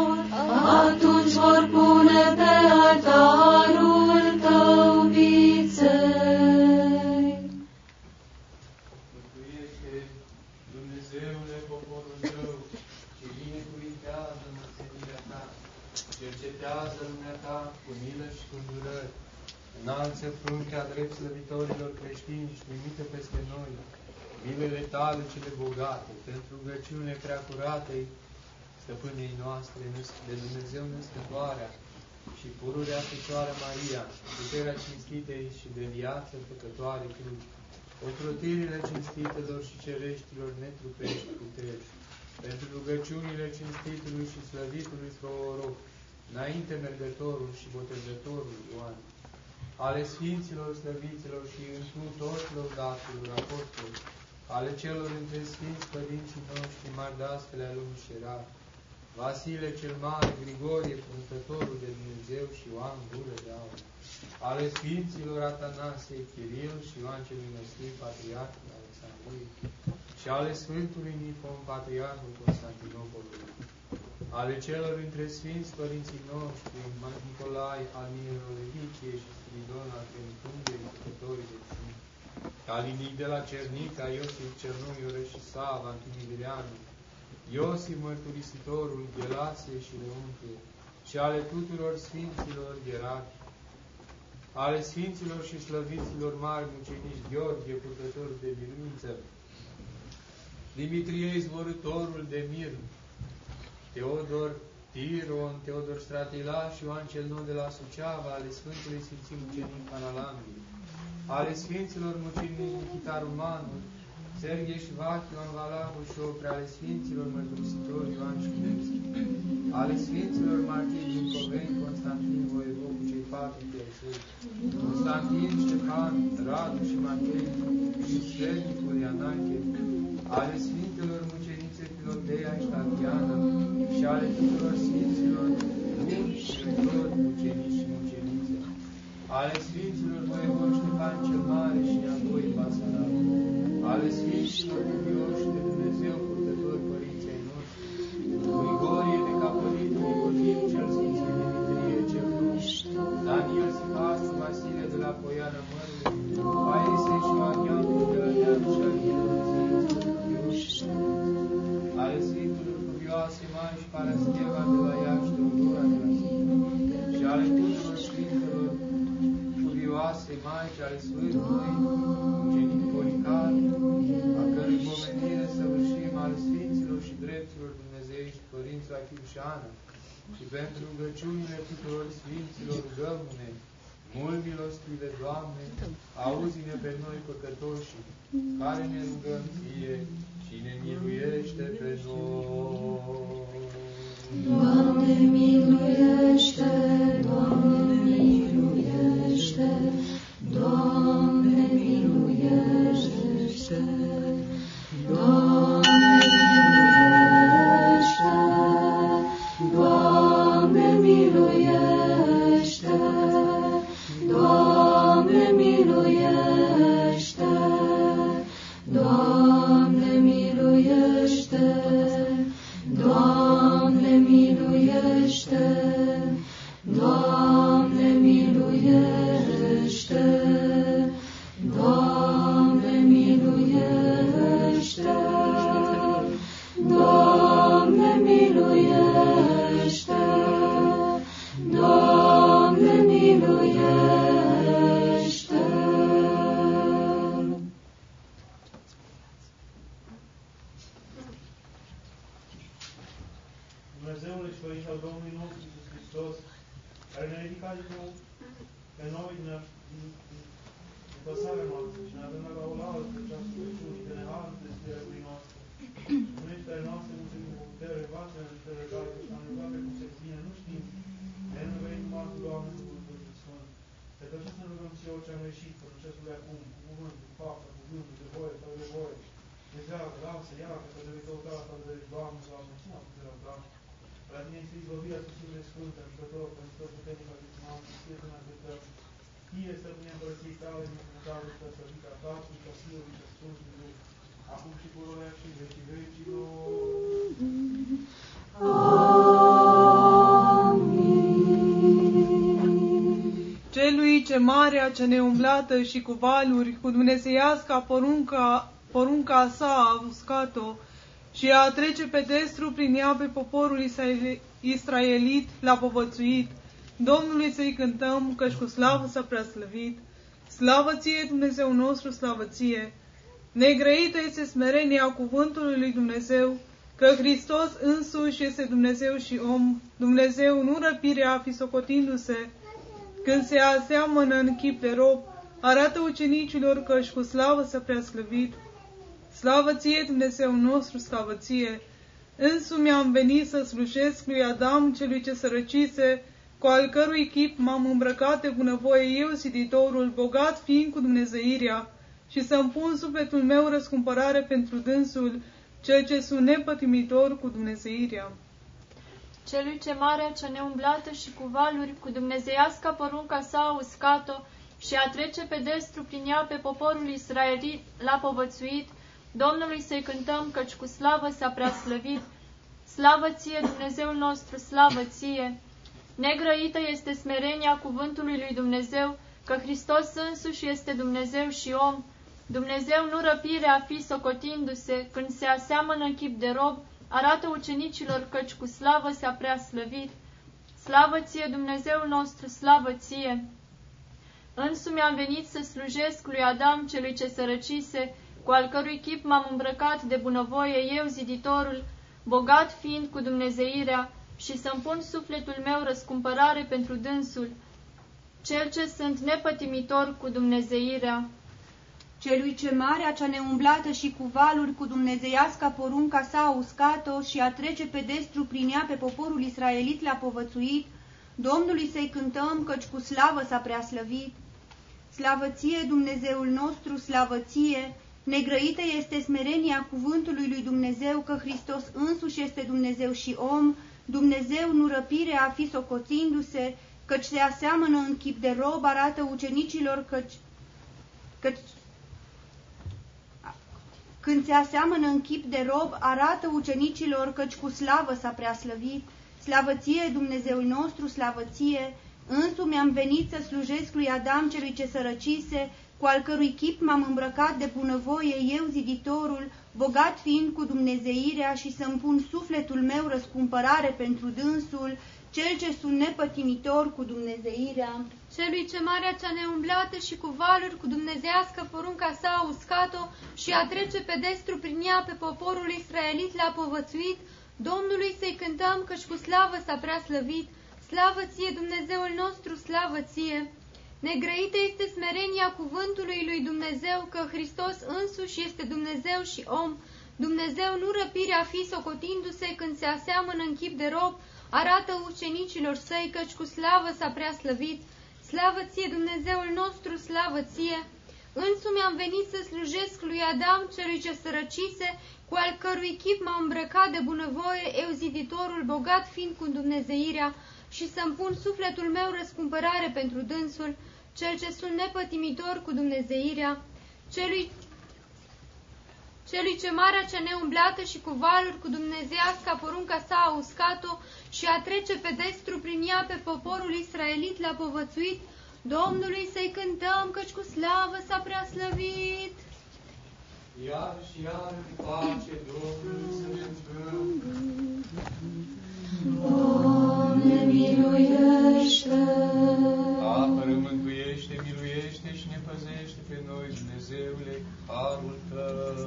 Cele bogate, pentru rugăciunile prea curate, stăpânei noastre, de Dumnezeu născătoarea, și pururea Fecioară Maria, puterea cinstitei și de viață păcătoare cruci, ocrotirile cinstitelor și cereștilor netrupești puteri, pentru rugăciunile cinstitului și slăvitului proroc, înainte mergătorul și botezătorul Ioan, ale Sfinților slăviților și întru toți lăudaților apostoli, ale celor între Sfinți Părinții noștri, mari dascăle al lumii șerat, Vasile cel Mare, Grigorie, Purtătorul de Dumnezeu și Ioan Gură de Aur, ale Sfinților Atanasie, Chiril și Ioan cel Minostiv, Patriarhul Alexandriei, și ale Sfântului Nifon, Patriarhul Constantinopolului, ale celor între Sfinți Părinții noștri, Nicolae, al Mirolevicie și Spiridon al Trentundiei, Păcătorii de Sfânt, Calinii de la Cernica, Iosif Cernuiure și Sava, Antimidrianu, Iosif Mărturisitorul, Gelasie și Leuntie, și ale tuturor Sfinților Ierarhi, ale Sfinților și Slăviților mari mucenici Gheorghe, purtătorul de biruință, Dimitrie, izvorătorul de mir, Teodor Tiron, Teodor Stratila și Ioan cel Nou de la Suceava, ale Sfântului Sfinții Mucenic Panalambii, ale Sfinților Mucenici Nichita Romanul, Serghie și Vachi, Ioan Valahu și Opre, ale Sfinților Mărturisitori Ioan și Nemți, ale Sfinților Martiri din Coveni, Constantin Voievod cu cei patru piersei, Constantin, Ștefan, Radu și Matei, și Sfernicul Ianache, ale Sfintelor Mucenițe Filoteia și Tatiana, și ale tuturor Sfinților, Luni și Rători, Mucenici. și Mucenițe, ale Sfinților Voievod Ștefan cel Mare și Neagoi Basarab, ale Sfinților cuvioși de rugăciunile tuturor Sfinților rugăm-ne, Mult milostive, Doamne, auzi-ne pe noi păcătoși, care ne rugăm Ție și ne miluiește pe noi. Doamne miluiește, Doamne miluiește, Doamne miluiește, Celui ce marea, ce neumblată și cu valuri, cu dumnezeiasca porunca, porunca sa a uscat-o și a trece pe destru prin ea pe poporul israeli- israelit l-a povățuit. Domnului să-i cântăm, căci cu slavă s-a preaslăvit. Slavă ție, Dumnezeu nostru, slavă ție! Negrăită este smerenia cuvântului lui Dumnezeu, că Hristos însuși este Dumnezeu și om, Dumnezeu nu răpirea fi socotindu-se, când se aseamănă în chip de rob, arată ucenicilor că își cu slavă s-a preaslăvit. Slavă ție, Dumnezeu nostru, slavă ție! Însumi am venit să slujesc lui Adam, celui ce sărăcise, cu al cărui chip m-am îmbrăcat de bunăvoie eu, ziditorul, bogat fiind cu dumnezeirea, și să-mi pun sufletul meu răscumpărare pentru dânsul, cel ce sunt nepătimitor cu dumnezeirea. Celui ce mare, ce neumblată și cu valuri, cu dumnezeiasca porunca sa a uscat-o și a trece pe destru prin ea pe poporul israelit l-a povățuit, Domnului să-i cântăm, căci cu slavă s-a preaslăvit. Slavă ție, Dumnezeul nostru, slavă ție! Negrăită este smerenia cuvântului lui Dumnezeu, că Hristos însuși este Dumnezeu și om. Dumnezeu nu răpire a fi socotindu-se, când se aseamănă în chip de rob, arată ucenicilor căci cu slavă s-a prea slăvit. Slavă ție, Dumnezeul nostru, slavă ție! Însumi am venit să slujesc lui Adam celui ce sărăcise, cu al cărui chip m-am îmbrăcat de bunăvoie eu, ziditorul, bogat fiind cu dumnezeirea, și să-mi pun sufletul meu răscumpărare pentru dânsul, cel ce sunt nepătimitor cu dumnezeirea. Celui ce marea cea neumblată și cu valuri cu dumnezeiasca porunca sa a uscat-o și a trece pe destru prin ea pe poporul israelit le-a povățuit, Domnului să-i cântăm, căci cu slavă s-a preaslăvit. Slavă ție, Dumnezeul nostru, slavă ție! Negrăită este smerenia cuvântului lui Dumnezeu, că Hristos însuși este Dumnezeu și om, Dumnezeu nu răpire a fi socotindu-se, căci se aseamănă în chip de rob, arată ucenicilor căci, căci când se aseamănă în chip de rob, arată ucenicilor căci cu slavă s-a preaslăvit. Slavă ție, Dumnezeul nostru, slavă ție! Însumi am venit să slujesc lui Adam celui ce sărăcise, cu al cărui chip m-am îmbrăcat de bunăvoie eu, ziditorul, bogat fiind cu dumnezeirea și să-mi pun sufletul meu răscumpărare pentru dânsul, cel ce sunt nepătimitor cu dumnezeirea. Celui ce marea cea neumblată și cu valuri cu dumnezească porunca sa a uscat-o și a trece pe destru prin ea pe poporul israelit l-a povățuit, Domnului să-i cântăm căci cu slavă s-a prea slăvit, slavă ție Dumnezeul nostru, slavă ție! Negrăită este smerenia cuvântului lui Dumnezeu că Hristos însuși este Dumnezeu și om. Dumnezeu nu răpirea fi socotindu-se când se aseamănă în chip de rob, arată ucenicilor săi căci cu slavă s-a prea slăvit. Slavă ție, Dumnezeul nostru, slavă ție! Însumi am venit să slujesc lui Adam, celui ce sărăcise, cu al cărui chip m-am îmbrăcat de bunăvoie, eu ziditorul, bogat fiind cu Dumnezeirea, și să-mi pun sufletul meu răscumpărare pentru dânsul, cel ce sunt nepătimitor cu Dumnezeirea, celui, celui ce marea cea neumblată și cu valuri cu dumnezeiasca porunca sa a uscat-o și a trece pe destru prin ea pe poporul israelit l-a povățuit, Domnului să-i cântăm, căci cu slavă s-a prea slăvit. Iar și iar în pace Domnului să ne Doamne, miluiește! Apără, mântuiește, miluiește și ne păzește pe noi, Dumnezeule, harul Tău.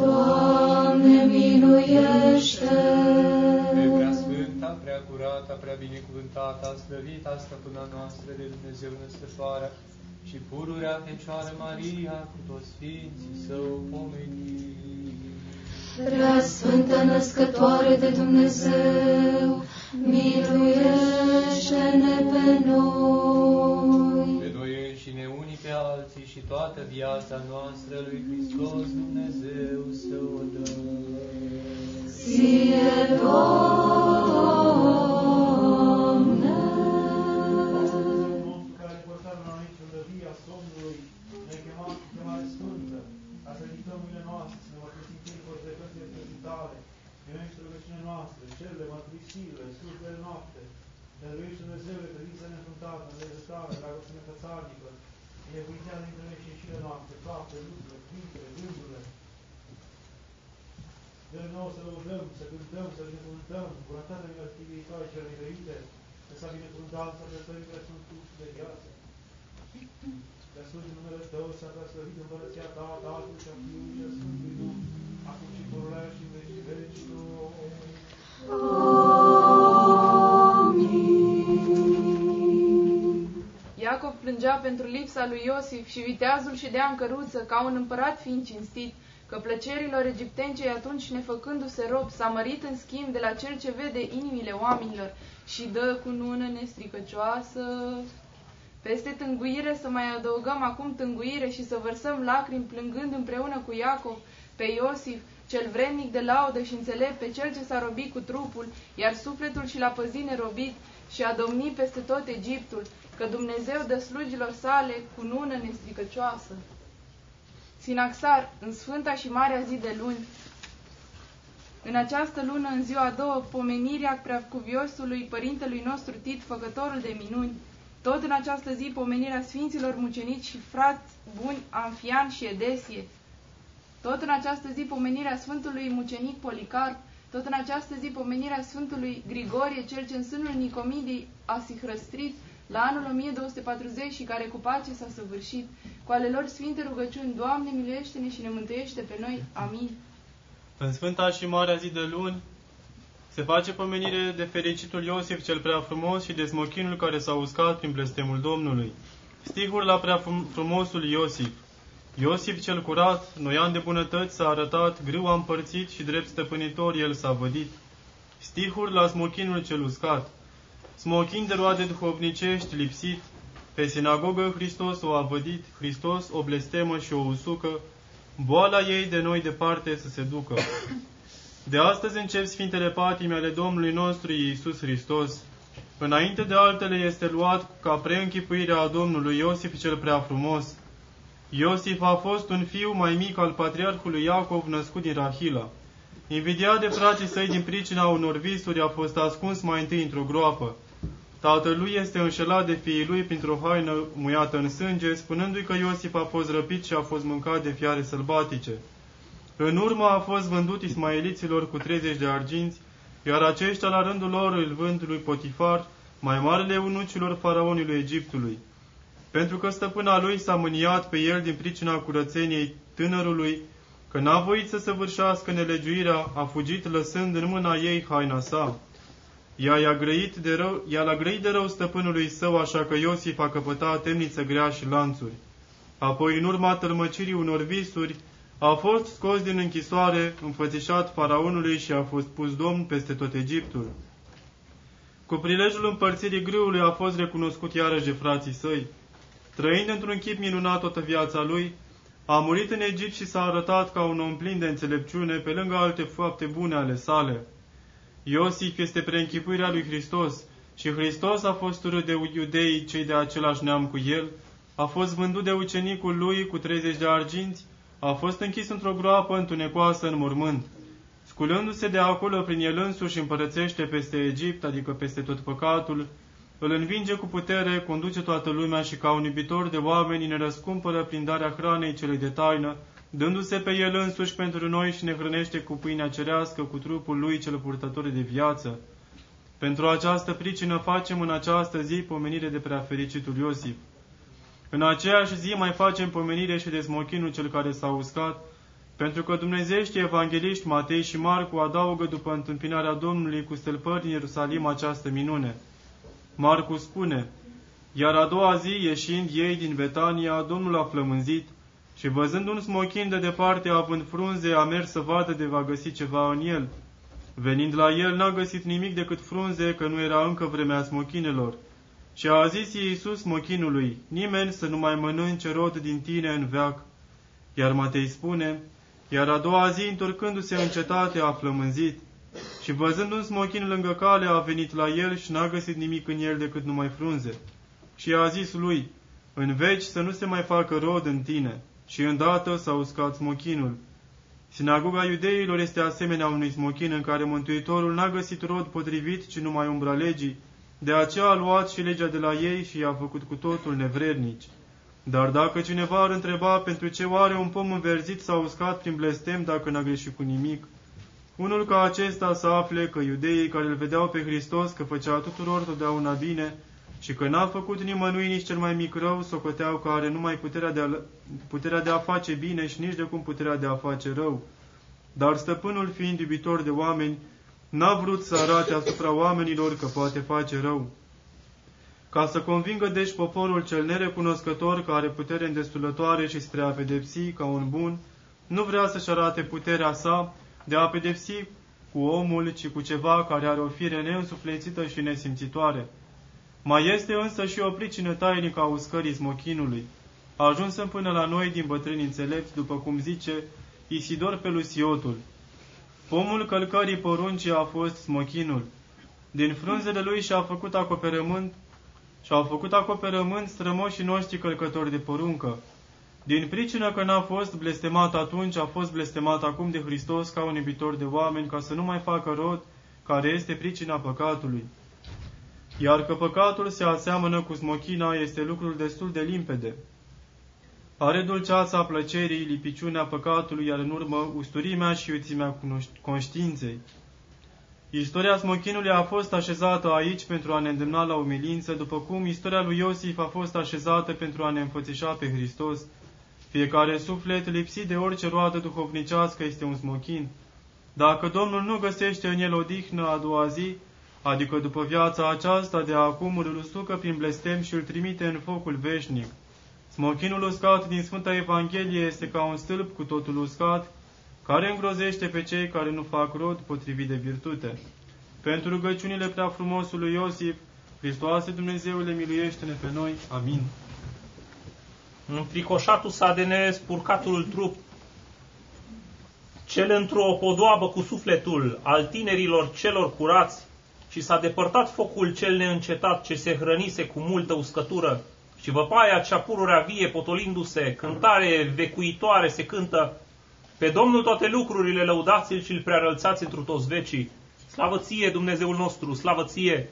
Doamne, miluiește! Pe prea sfânta, prea curata, prea binecuvântata, slăvita stăpâna noastră de Dumnezeu născătoarea și pururea Fecioară Maria cu toți Sfinții Său pomeniți. Prea Sfântă Născătoare de Dumnezeu, miluiește-ne pe noi. Pe noi înșine unii pe alții și toată viața noastră lui Hristos Dumnezeu să o dăm. Ție, Doamne! Noastre, cele, mărturisire, slujbele noapte, dăruiește Dumnezeule credința neînfruntată, nelezătoare, dragoste necățarnică, binecuvintează dintre noi și ieșirile noastre, fapte, lucrurile, cuvintele, gândurile, Dă nouă să lăudăm, să cântăm, să binecuvântăm, bunătatea milostivii tale cele negrăite, să s-a binecuvântat să răsării care sunt sus de viață. Să slujim numele Tău, să a slăvit împărăția Ta, Tatăl și a Fiului și a Sfântului Duh, acum și pururea și în vecii vecilor. Iacov plângea pentru lipsa lui Iosif și viteazul și dea în căruță, ca un împărat fiind cinstit, că plăcerilor egipteni cei atunci nefăcându-se rob s-a mărit în schimb de la cel ce vede inimile oamenilor și dă cu nună nestricăcioasă. Peste tânguire să mai adăugăm acum tânguire și să vărsăm lacrimi plângând împreună cu Iacov pe Iosif, cel vrednic de laudă și înțelept, pe cel ce s-a robit cu trupul, iar sufletul și l-a păzit nerobit și a domnit peste tot Egiptul, că Dumnezeu dă slugilor sale cu nună nestricăcioasă. Sinaxar, în sfânta și marea zi de luni, în această lună, în ziua a doua, pomenirea preacuviosului părintelui nostru Tit, făcătorul de minuni, tot în această zi pomenirea Sfinților Mucenici și frați buni Amfian și Edesie, tot în această zi pomenirea Sfântului Mucenic Policarp, tot în această zi pomenirea Sfântului Grigorie, cel ce în sânul Nicomidii a sihrăstrit la anul 1240 și care cu pace s-a săvârșit, cu ale lor sfinte rugăciuni, Doamne, miluiește-ne și ne mântuiește pe noi. Amin. În Sfânta și Marea zi de luni se face pomenire de fericitul Iosif cel prea frumos și de smochinul care s-a uscat prin blestemul Domnului. Stihuri la prea frum- frumosul Iosif. Iosif cel curat, noian de bunătăți s-a arătat, grâu a împărțit și drept stăpânitor el s-a vădit. Stihuri la smochinul cel uscat. Smochin de roade duhovnicești lipsit, pe sinagogă Hristos o a vădit, Hristos o blestemă și o usucă, boala ei de noi departe să se ducă. De astăzi încep Sfintele Patime ale Domnului nostru Iisus Hristos. Înainte de altele este luat ca preînchipuirea a Domnului Iosif cel prea frumos. Iosif a fost un fiu mai mic al patriarhului Iacov născut din Rahila. Invidiat de frații săi din pricina unor visuri, a fost ascuns mai întâi într-o groapă. Tatălui este înșelat de fiii lui printr-o haină muiată în sânge, spunându-i că Iosif a fost răpit și a fost mâncat de fiare sălbatice. În urmă a fost vândut ismaeliților cu 30 de arginți, iar aceștia la rândul lor îl vând lui Potifar, mai marele unucilor faraonului Egiptului. Pentru că stăpâna lui s-a mâniat pe el din pricina curățeniei tânărului, că n-a voit să săvârșească nelegiuirea, a fugit lăsând în mâna ei haina sa. Ea i-a grăit de rău, ea l-a grăit de rău stăpânului său, așa că Iosif a căpătat temniță grea și lanțuri. Apoi, în urma tălmăcirii unor visuri, a fost scos din închisoare, înfățișat faraonului și a fost pus domn peste tot Egiptul. Cu prilejul împărțirii grâului a fost recunoscut iarăși de frații săi. Trăind într-un chip minunat toată viața lui, a murit în Egipt și s-a arătat ca un om plin de înțelepciune pe lângă alte fapte bune ale sale. Iosif este preînchipuirea lui Hristos și Hristos a fost urât de iudeii cei de același neam cu el, a fost vândut de ucenicul lui cu 30 de arginți, a fost închis într-o groapă întunecoasă în mormânt. Sculându-se de acolo prin el însuși împărățește peste Egipt, adică peste tot păcatul, îl învinge cu putere, conduce toată lumea și ca un iubitor de oameni ne răscumpără prin darea hranei celei de taină, dându-se pe el însuși pentru noi și ne hrănește cu pâinea cerească, cu trupul lui cel purtător de viață. Pentru această pricină facem în această zi pomenire de preafericitul Iosif. În aceeași zi mai facem pomenire și de smochinul cel care s-a uscat, pentru că dumnezeiești evangeliști Matei și Marcu adaugă după întâmpinarea Domnului cu stâlpări în Ierusalim această minune. Marcu spune, iar a doua zi, ieșind ei din Betania, Domnul a flămânzit și văzând un smochin de departe, având frunze, a mers să vadă de va găsi ceva în el. Venind la el, n-a găsit nimic decât frunze, că nu era încă vremea smochinelor. Și a zis Iisus smochinului, nimeni să nu mai mănânce rod din tine în veac. Iar Matei spune, iar a doua zi, întorcându-se în cetate, a flămânzit. Și văzând un smochin lângă cale, a venit la el și n-a găsit nimic în el decât numai frunze. Și a zis lui, în veci să nu se mai facă rod în tine. Și îndată s-a uscat smochinul. Sinagoga iudeilor este asemenea unui smochin în care Mântuitorul n-a găsit rod potrivit, ci numai umbra legii. De aceea a luat și legea de la ei și i-a făcut cu totul nevrednici. Dar dacă cineva ar întreba pentru ce oare un pom înverzit s-a uscat prin blestem dacă n-a greșit cu nimic, unul ca acesta să afle că iudeii care îl vedeau pe Hristos că făcea tuturor totdeauna bine și că n-a făcut nimănui nici cel mai mic rău, socoteau că are numai puterea de, a, puterea de a face bine și nici de cum puterea de a face rău. Dar stăpânul fiind iubitor de oameni, n-a vrut să arate asupra oamenilor că poate face rău. Ca să convingă deci poporul cel nerecunoscător că are putere îndestulătoare și spre a pedepsi ca un bun, nu vrea să-și arate puterea sa de a pedepsi cu omul, ci cu ceva care are o fire neînsuflețită și nesimțitoare. Mai este însă și o pricină tainică a uscării smochinului, ajunsă până la noi din bătrâni înțelepți, după cum zice Isidor Pelusiotul. Pomul călcării poruncii a fost smochinul. Din frunzele lui și-a făcut acoperământ și-au făcut acoperământ strămoșii noștri călcători de poruncă. Din pricină că n-a fost blestemat atunci, a fost blestemat acum de Hristos ca un iubitor de oameni, ca să nu mai facă rod, care este pricina păcatului. Iar că păcatul se aseamănă cu smochina este lucrul destul de limpede. Are dulceața plăcerii, lipiciunea păcatului, iar în urmă usturimea și iuțimea conștiinței. Istoria smochinului a fost așezată aici pentru a ne îndemna la umilință, după cum istoria lui Iosif a fost așezată pentru a ne înfățișa pe Hristos. Fiecare suflet lipsit de orice roadă duhovnicească este un smochin. Dacă Domnul nu găsește în el odihnă a doua zi, adică după viața aceasta de acum îl usucă prin blestem și îl trimite în focul veșnic. Smochinul uscat din Sfânta Evanghelie este ca un stâlp cu totul uscat, care îngrozește pe cei care nu fac rod potrivit de virtute. Pentru rugăciunile prea frumosului Iosif, Hristoase Dumnezeule, miluiește-ne pe noi. Amin. Înfricoșatul s-a de nespurcatul trup, cel într-o podoabă cu sufletul al tinerilor celor curați, și s-a depărtat focul cel neîncetat ce se hrănise cu multă uscătură, și văpaia cea pururea vie potolindu-se, cântare vecuitoare se cântă, pe Domnul toate lucrurile lăudați-l și îl prearălțați întru toți vecii. Slavă ție, Dumnezeul nostru, slavă ție!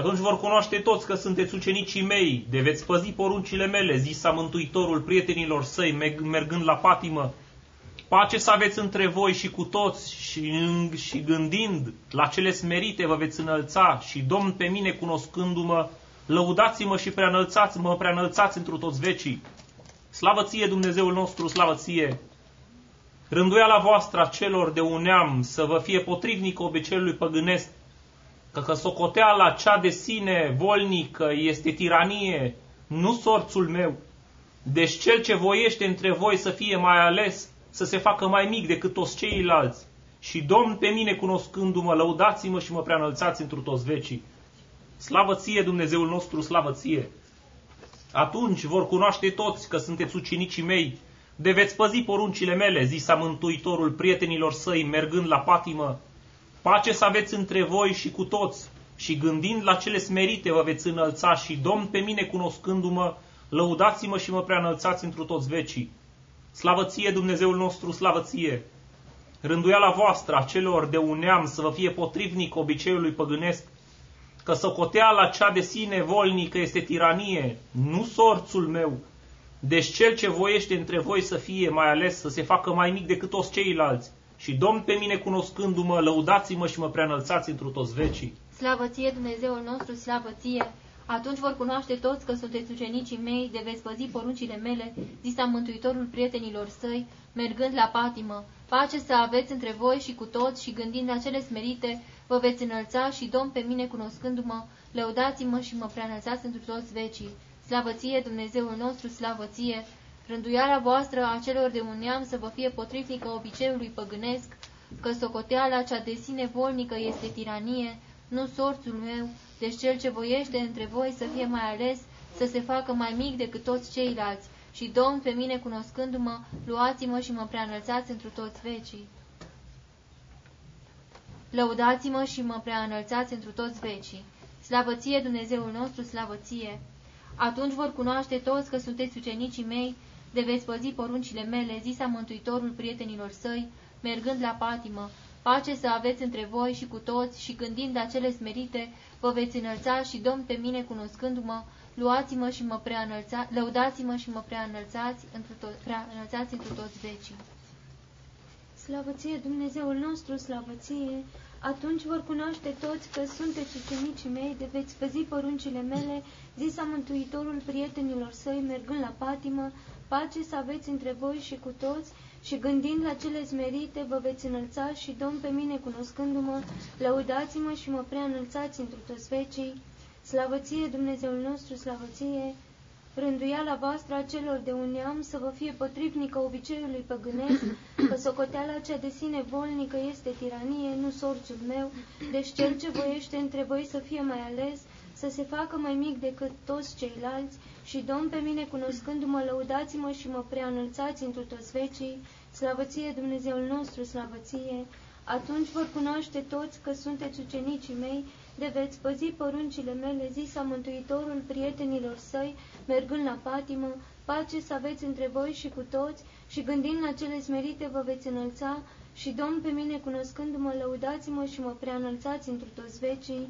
Atunci vor cunoaște toți că sunteți ucenicii mei, de veți păzi poruncile mele, zisa Mântuitorul prietenilor săi, mergând la patimă. Pace să aveți între voi și cu toți și, și gândind la cele smerite vă veți înălța și Domn pe mine cunoscându-mă, lăudați-mă și preanălțați-mă, preanălțați întru toți vecii. Slavă ție, Dumnezeul nostru, slavă ție! Rânduiala voastră a celor de un neam să vă fie potrivnic obiceiului păgânesc, că căsocoteala cea de sine volnică este tiranie, nu sorțul meu. Deci cel ce voiește între voi să fie mai ales, să se facă mai mic decât toți ceilalți. Și Domn pe mine cunoscându-mă, lăudați-mă și mă preanălțați întru toți vecii. Slavă ție, Dumnezeul nostru, slavă ție! Atunci vor cunoaște toți că sunteți ucenicii mei, de veți păzi poruncile mele, zisa Mântuitorul prietenilor săi, mergând la patimă. Pace să aveți între voi și cu toți, și gândind la cele smerite vă veți înălța și Domn pe mine cunoscându-mă, lăudați-mă și mă preanălțați întru toți vecii. Slavă ție, Dumnezeul nostru, slavă ție! Rânduiala voastră a celor de un neam să vă fie potrivnic obiceiului păgânesc, că socoteala cea de sine volnică este tiranie, nu sorțul meu. Deci cel ce voiește între voi să fie mai ales, să se facă mai mic decât toți ceilalți. Și Domn pe mine cunoscându-mă, lăudați-mă și mă preanălțați întru toți vecii. Slavă ție, Dumnezeul nostru, slavă ție! Atunci vor cunoaște toți că sunteți ucenicii mei, de veți păzi poruncile mele, zisa Mântuitorul prietenilor săi, mergând la patimă. Pace să aveți între voi și cu toți și gândind la cele smerite, vă veți înălța și Domn pe mine cunoscându-mă, lăudați-mă și mă preanălțați întru toți vecii. Slavă ție, Dumnezeul nostru, slavă ție! Rânduiala voastră a celor de un neam să vă fie potrivnică obiceiului păgânesc, că socoteala cea de sine volnică este tiranie, nu sorțul meu, deci cel ce voiește între voi să fie mai ales, să se facă mai mic decât toți ceilalți, și Domn pe mine cunoscându-mă, luați-mă și mă preanălțați întru toți vecii. Lăudați-mă și mă preanălțați întru toți vecii. Slavă ție, Dumnezeul nostru, slavă ție! Atunci vor cunoaște toți că sunteți ucenicii mei, de veți păzi poruncile mele, zisa Mântuitorul prietenilor săi, mergând la patimă, pace să aveți între voi și cu toți și gândind acele smerite, vă veți înălța și Domn pe mine cunoscându-mă, luați-mă și mă preanălțați, lăudați-mă și mă preanălțați întru, to preanălțați întru toți vecii. Slavă ție, Dumnezeul nostru, slavă ție! Atunci vor cunoaște toți că sunteți ucenicii mei, de veți păzi poruncile mele, zisa Mântuitorul prietenilor săi, mergând la patimă, pace să aveți între voi și cu toți, și gândind la cele smerite, vă veți înălța și Domn pe mine cunoscându-mă, lăudați-mă și mă prea înălțați într toți vecii. Slavăție Dumnezeul nostru, slavăție! Rânduiala voastră a celor de un neam să vă fie potrivnică obiceiului păgânesc, că socoteala cea de sine volnică este tiranie, nu sorțul meu, deci cel ce voiește între voi să fie mai ales, să se facă mai mic decât toți ceilalți, și Domn pe mine cunoscându-mă, lăudați-mă și mă preanălțați întru toți vecii, slavăție Dumnezeul nostru, slavăție, atunci vor cunoaște toți că sunteți ucenicii mei, de veți păzi poruncile mele, zisa Mântuitorul prietenilor săi, mergând la patimă, pace să aveți între voi și cu toți, și gândind la cele smerite vă veți înălța, și Domn pe mine cunoscându-mă, lăudați-mă și mă preanălțați întru toți vecii.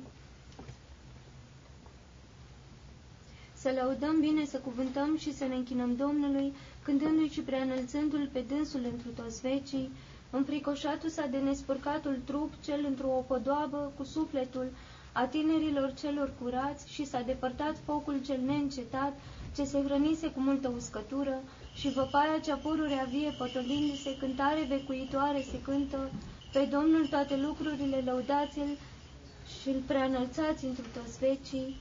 Să lăudăm bine, să cuvântăm și să ne închinăm Domnului, cântându-i și preanălțându-l pe dânsul întru toți vecii, înfricoșatul s-a de nespărcatul trup, cel într-o podoabă, cu sufletul a tinerilor celor curați și s-a depărtat focul cel neîncetat, ce se hrănise cu multă uscătură, și văpaia cea pururea vie potolindu-se, cântare vecuitoare se cântă, pe Domnul toate lucrurile lăudați-l și îl preanălțați într toți vecii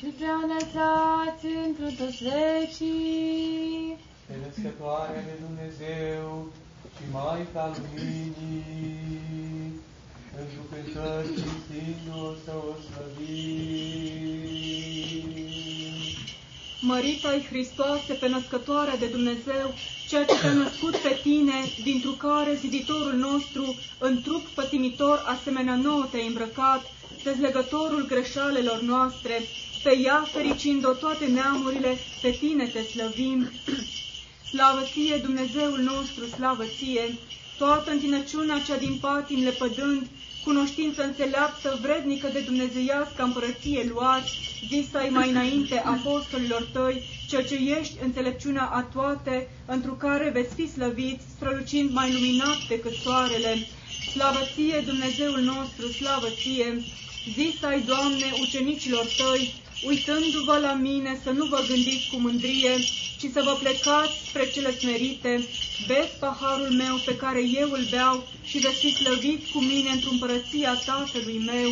și prea înălțați într toți vecii. Pe născătoarea de Dumnezeu și Maica Luminii, pentru cântări cinstindu-o să o slăvim. Mărită-i Hristoase pe născătoarea de Dumnezeu, ceea ce te-a născut pe tine, dintr-o care ziditorul nostru, în trup pătimitor asemenea nouă te-a îmbrăcat, dezlegătorul greșalelor noastre, pe ea, fericind-o toate neamurile, pe tine te slăvim. Slavă ție, Dumnezeul nostru, slavă ție, toată întinăciunea cea din patim lepădând, cunoștință înțeleaptă, vrednică de dumnezeiască împărăție luați, zisa mai înainte apostolilor tăi, ceea ce ești înțelepciunea a toate, întru care veți fi slăviți, strălucind mai luminat decât soarele. Slavă ție, Dumnezeul nostru, slavă ție! Zisai, Doamne, ucenicilor tăi, uitându-vă la mine, să nu vă gândiți cu mândrie, ci să vă plecați spre cele smerite, beți paharul meu pe care eu îl beau și veți fi slăviți cu mine într-o împărăția Tatălui meu.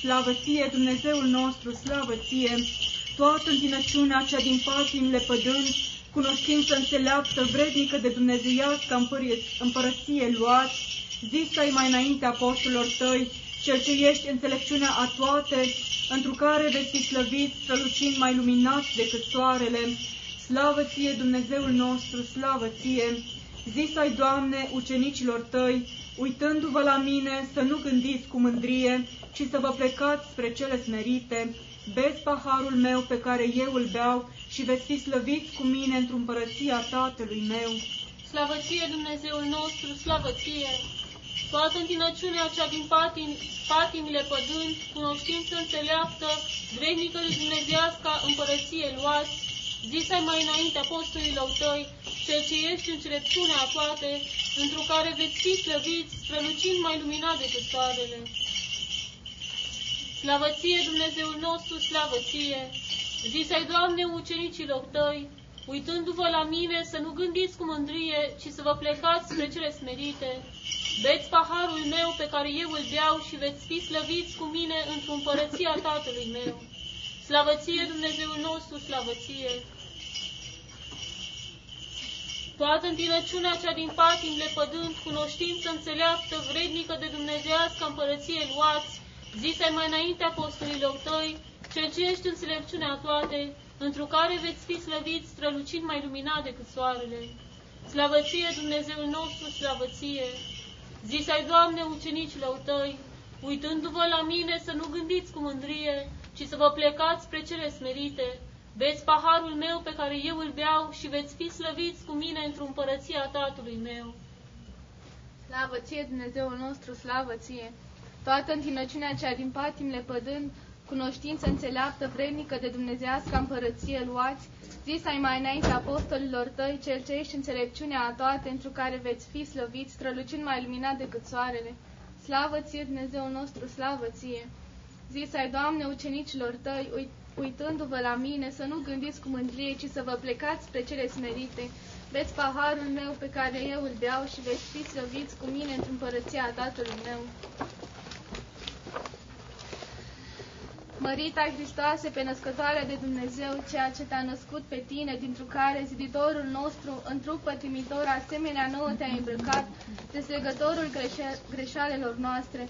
slavă ție, Dumnezeul nostru, slavă ție, toată întinăciunea cea din patim lepădând, cunoștință înțeleaptă, vrednică de dumnezeiască împărie- împărăție luați, zis-ai mai înainte apostolilor tăi, cel ce ești înțelepciunea a toate, întru care veți fi slăviți, strălucind mai luminați decât soarele. Slavă ție, Dumnezeul nostru, slavă ție! Zis-ai, Doamne, ucenicilor tăi, uitându-vă la mine, să nu gândiți cu mândrie, ci să vă plecați spre cele smerite. Beți paharul meu pe care eu îl beau și veți fi slăviți cu mine într-o împărăția Tatălui meu. Slavă ție, Dumnezeul nostru, slavă ție! Toată întinăciunea cea din patim, patimile pădând, cunoștință înțeleaptă, vrednică de dumnezească împărăție luați, zisai mai înainte apostolilor tăi, cel ce ești înțelepciunea a toate, într care veți fi slăviți, strălucind mai luminat decât soarele. Slavă ție, Dumnezeul nostru, slavă ție! Zisai, Doamne, ucenicilor tăi, uitându-vă la mine, să nu gândiți cu mândrie, ci să vă plecați spre cele smerite. Beți paharul meu pe care eu îl beau și veți fi slăviți cu mine într-o împărăția Tatălui meu. Slavă ție, Dumnezeul nostru, slavă ție! Toată întinăciunea cea din patim lepădând, cunoștință înțeleaptă, vrednică de dumnezească împărăție luați, zisai mai înainte apostolilor tăi, cel ce ești înțelepciunea toate, într care veți fi slăviți, strălucind mai luminat decât soarele. Slavă ție, Dumnezeul nostru, slavă ție! Zisai, Doamne, ucenicilor tăi, uitându-vă la mine să nu gândiți cu mândrie, ci să vă plecați spre cele smerite. Beți paharul meu pe care eu îl beau și veți fi slăviți cu mine într-o împărăție a Tatălui meu. Slavă ție, Dumnezeul nostru, slavă ție! Toată întinăciunea cea din patim lepădând, cunoștință înțeleaptă, vrednică de dumnezească împărăție luați, zis ai mai înainte apostolilor tăi, cel ce ești înțelepciunea a toate, într care veți fi slăviți, strălucind mai luminat decât soarele. Slavă ție, Dumnezeul nostru, slavă ție! Zis ai, Doamne, ucenicilor tăi, uit, uitându-vă la mine, să nu gândiți cu mândrie, ci să vă plecați spre cele smerite. Beți paharul meu pe care eu îl beau și veți fi slăviți cu mine într împărăția Tatălui meu. Mărita Hristoase, pe născătoarea de Dumnezeu, ceea ce te-a născut pe tine, dintr care ziditorul nostru, în trup pătimitor, asemenea nouă te-a îmbrăcat, deslegătorul greșe- greșalelor noastre.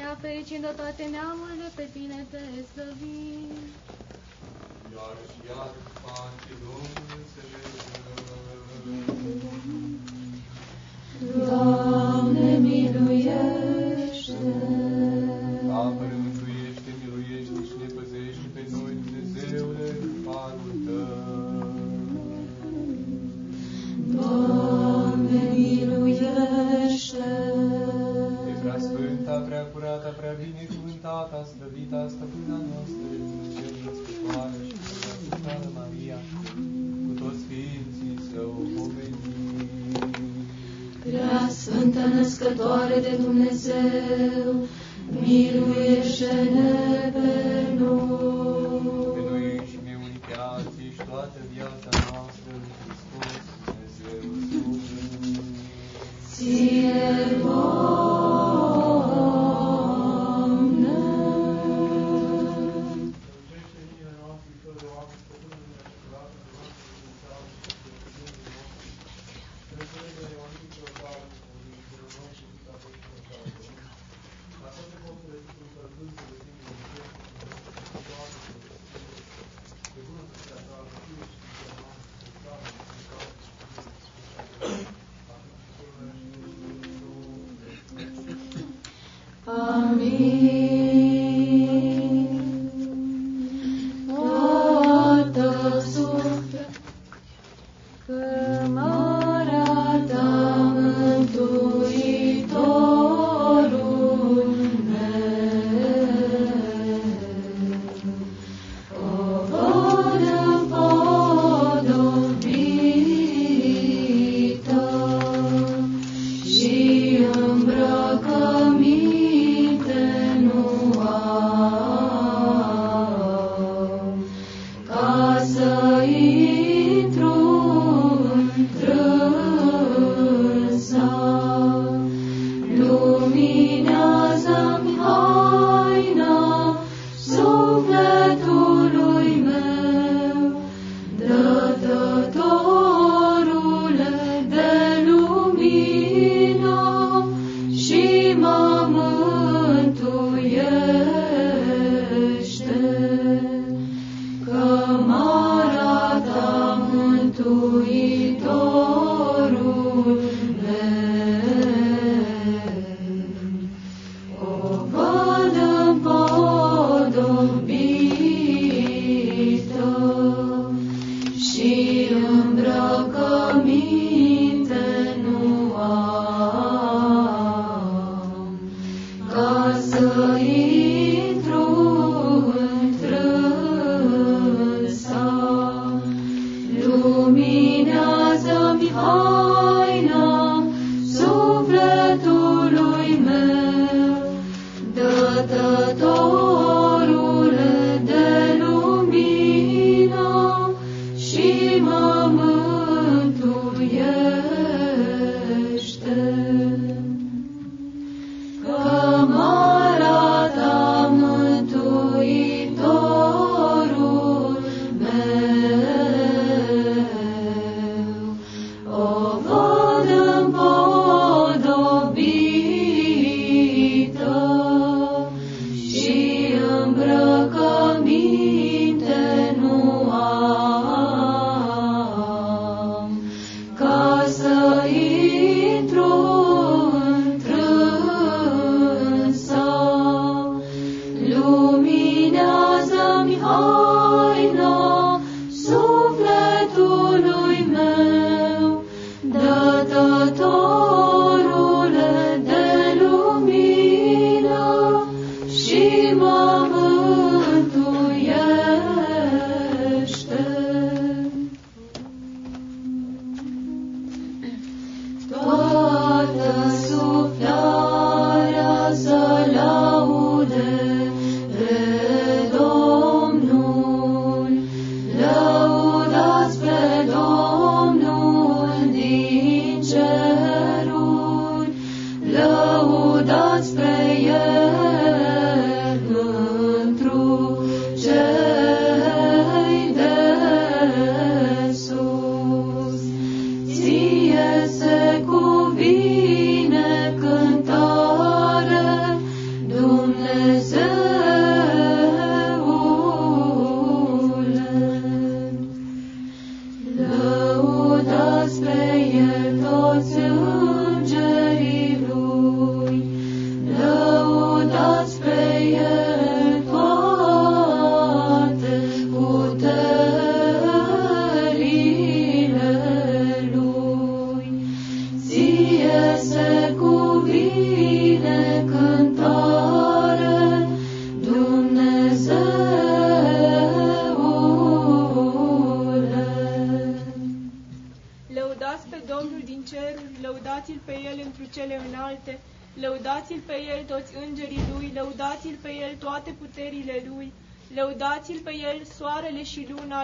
Ea fericind toate neamurile, pe tine te slăvim. Iar și iar face Domnul Doamne, Apără, mântuiește, miluiește și ne păzește pe noi, Dumnezeule, cu harul Tău. Doamne, miluiește! E prea sfânta, prea curată, prea binecuvântată, slăvita, stăpâna noastră, Dumnezeu născătoare și prea sfântă Maria, cu toți Sfinții Său pomenim. Prea Sfântă Născătoare de Dumnezeu,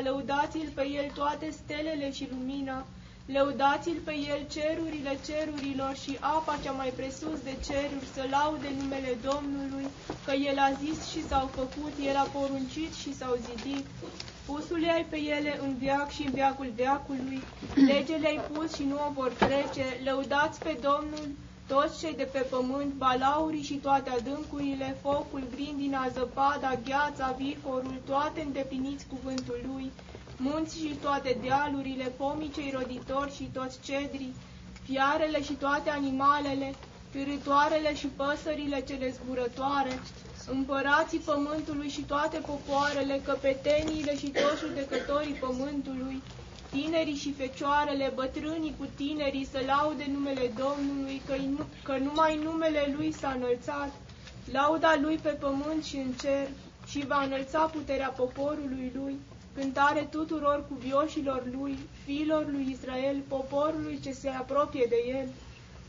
și luna, lăudați-l pe El toate stelele și lumina, lăudați-l pe El cerurile cerurilor și apa cea mai presus de ceruri, să laude numele Domnului, că El a zis și s-au făcut, El a poruncit și s-au zidit. Pusul ai pe ele în viac și în viacul veacului, lege le-ai pus și nu o vor trece, lăudați pe Domnul, toți cei de pe pământ, balaurii și toate adâncurile, focul, grindina, zăpada, gheața, viforul, toate îndepliniți cuvântul lui, munții și toate dealurile, pomii cei roditori și toți cedrii, fiarele și toate animalele, târătoarele și păsările cele zburătoare, împărații pământului și toate popoarele, căpeteniile și toți judecătorii pământului, tinerii și fecioarele, bătrânii cu tinerii să laude numele Domnului, că, nu, că numai numele Lui s-a înălțat, lauda Lui pe pământ și în cer, și va înălța puterea poporului Lui, cântare tuturor cuvioșilor Lui, fiilor lui Israel, poporului ce se apropie de El.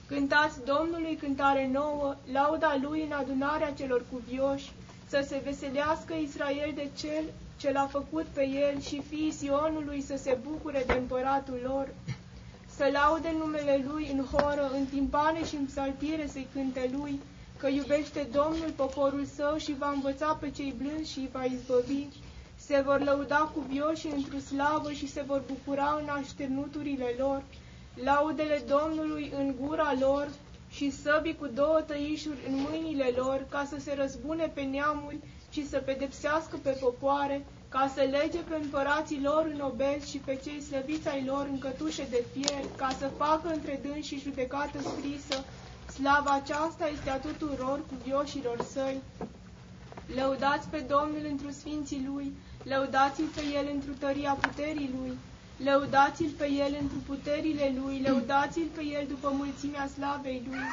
Cântați Domnului cântare nouă, lauda Lui în adunarea celor cuvioși, să se veselească Israel de Cel ce l-a făcut pe El și fiii Sionului să se bucure de împăratul lor. Să laude numele Lui în horă, în timpane și în psaltire să-i cânte Lui, că iubește Domnul poporul său și va învăța pe cei blânzi și îi va izbăvi. Se vor lăuda cuvioși într-o slavă și se vor bucura în așternuturile lor laudele Domnului în gura lor și săbii cu două tăișuri în mâinile lor, ca să se răzbune pe neamuri și să pedepsească pe popoare, ca să lege pe împărații lor în obezi și pe cei slăviți ai lor în cătușe de fier, ca să facă între dâns și judecată scrisă. Slava aceasta este a tuturor cuvioșilor săi. Lăudați pe Domnul întru sfinții Lui, lăudați-l pe El întru tăria puterii Lui, lăudați-l pe El întru puterile Lui, lăudați-l pe El după mulțimea slavei Lui.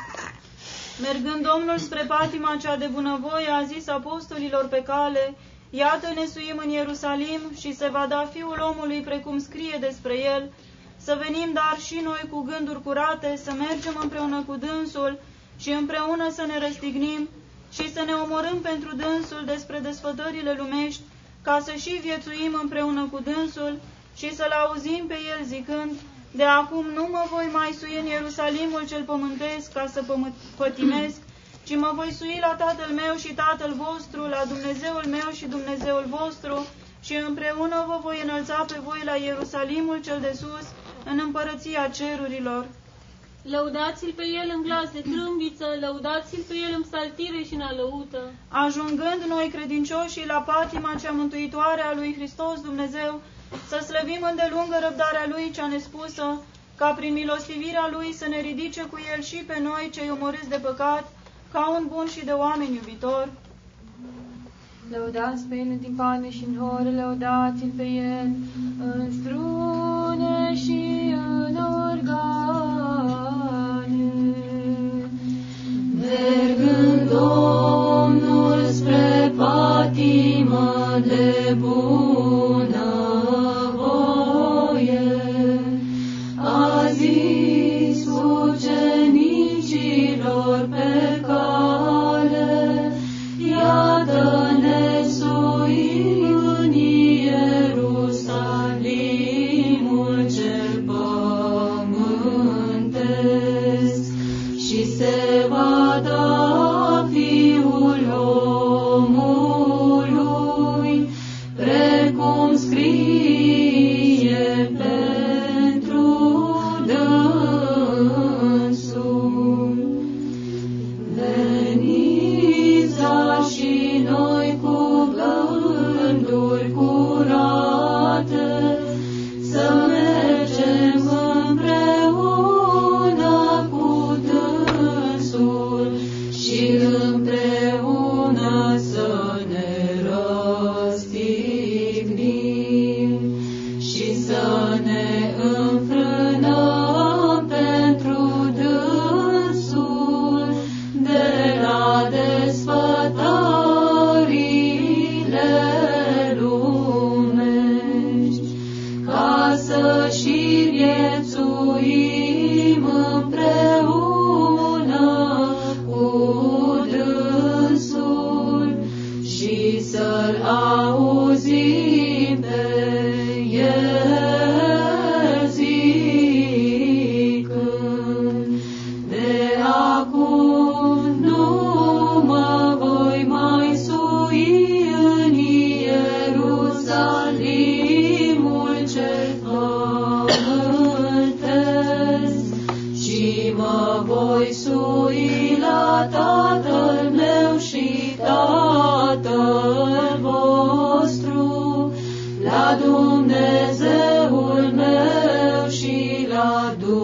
Mergând Domnul spre patima cea de bunăvoie, a zis apostolilor pe cale, Iată ne suim în Ierusalim și se va da Fiul omului precum scrie despre el, să venim dar și noi cu gânduri curate, să mergem împreună cu dânsul și împreună să ne răstignim și să ne omorâm pentru dânsul despre desfătările lumești, ca să și viețuim împreună cu dânsul și să-l auzim pe el zicând, de acum nu mă voi mai sui în Ierusalimul cel pământesc ca să pătimesc, ci mă voi sui la Tatăl meu și Tatăl vostru, la Dumnezeul meu și Dumnezeul vostru, și împreună vă voi înălța pe voi la Ierusalimul cel de sus, în împărăția cerurilor. Lăudați-l pe el în glas de trâmbiță, lăudați-l pe el în psaltire și în alăută. Ajungând noi credincioșii la patima cea mântuitoare a lui Hristos Dumnezeu, să slăvim îndelungă răbdarea Lui cea nespusă, ca prin milostivirea Lui să ne ridice cu El și pe noi cei omorâți de păcat, ca un bun și de oameni iubitor. Lăudați pe El în timpane și în ore, lăudați-L pe El în strune și în organe. Mergând Domnul spre patimă de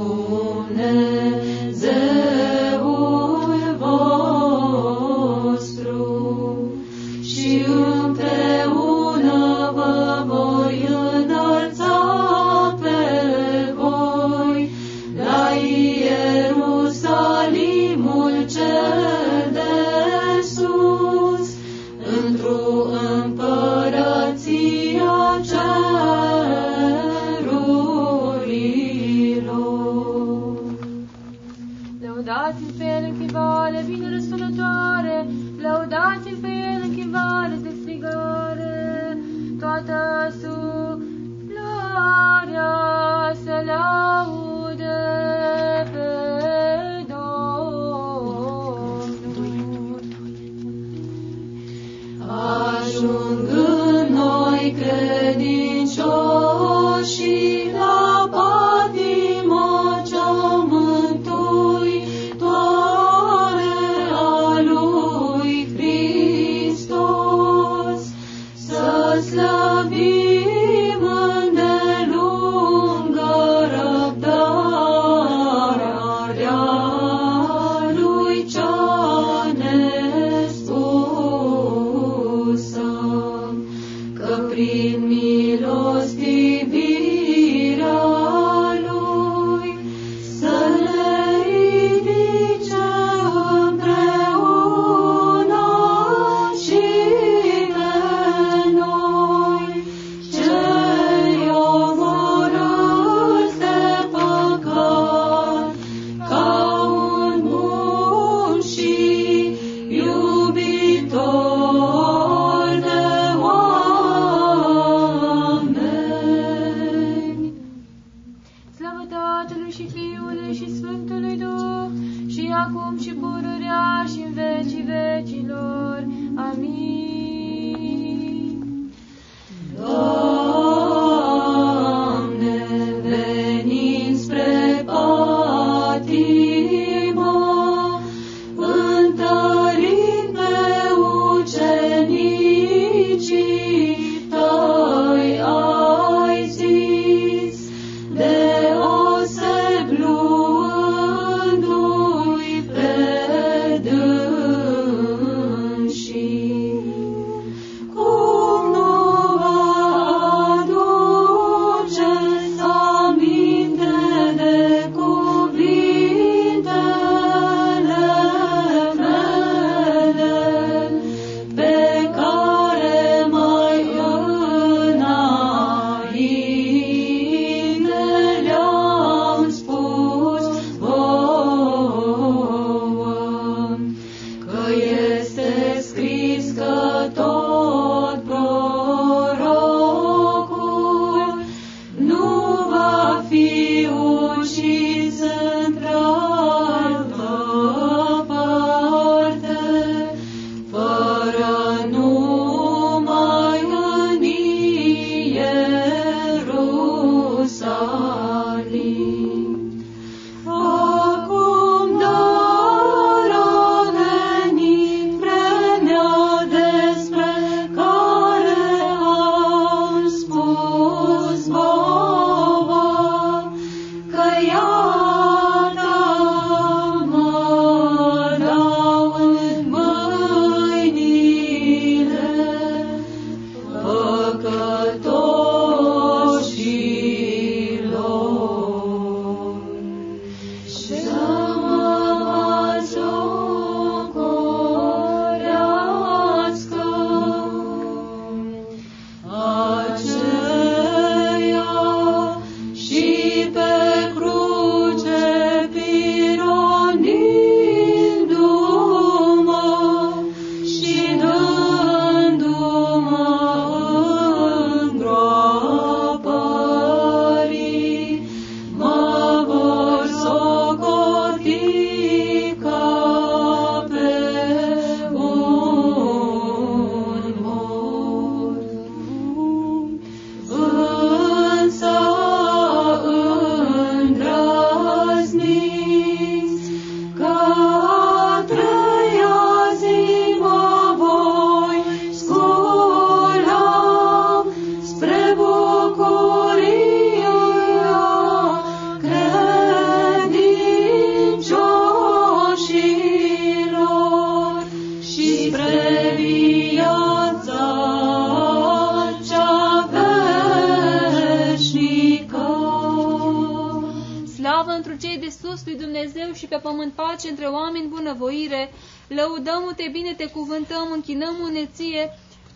الله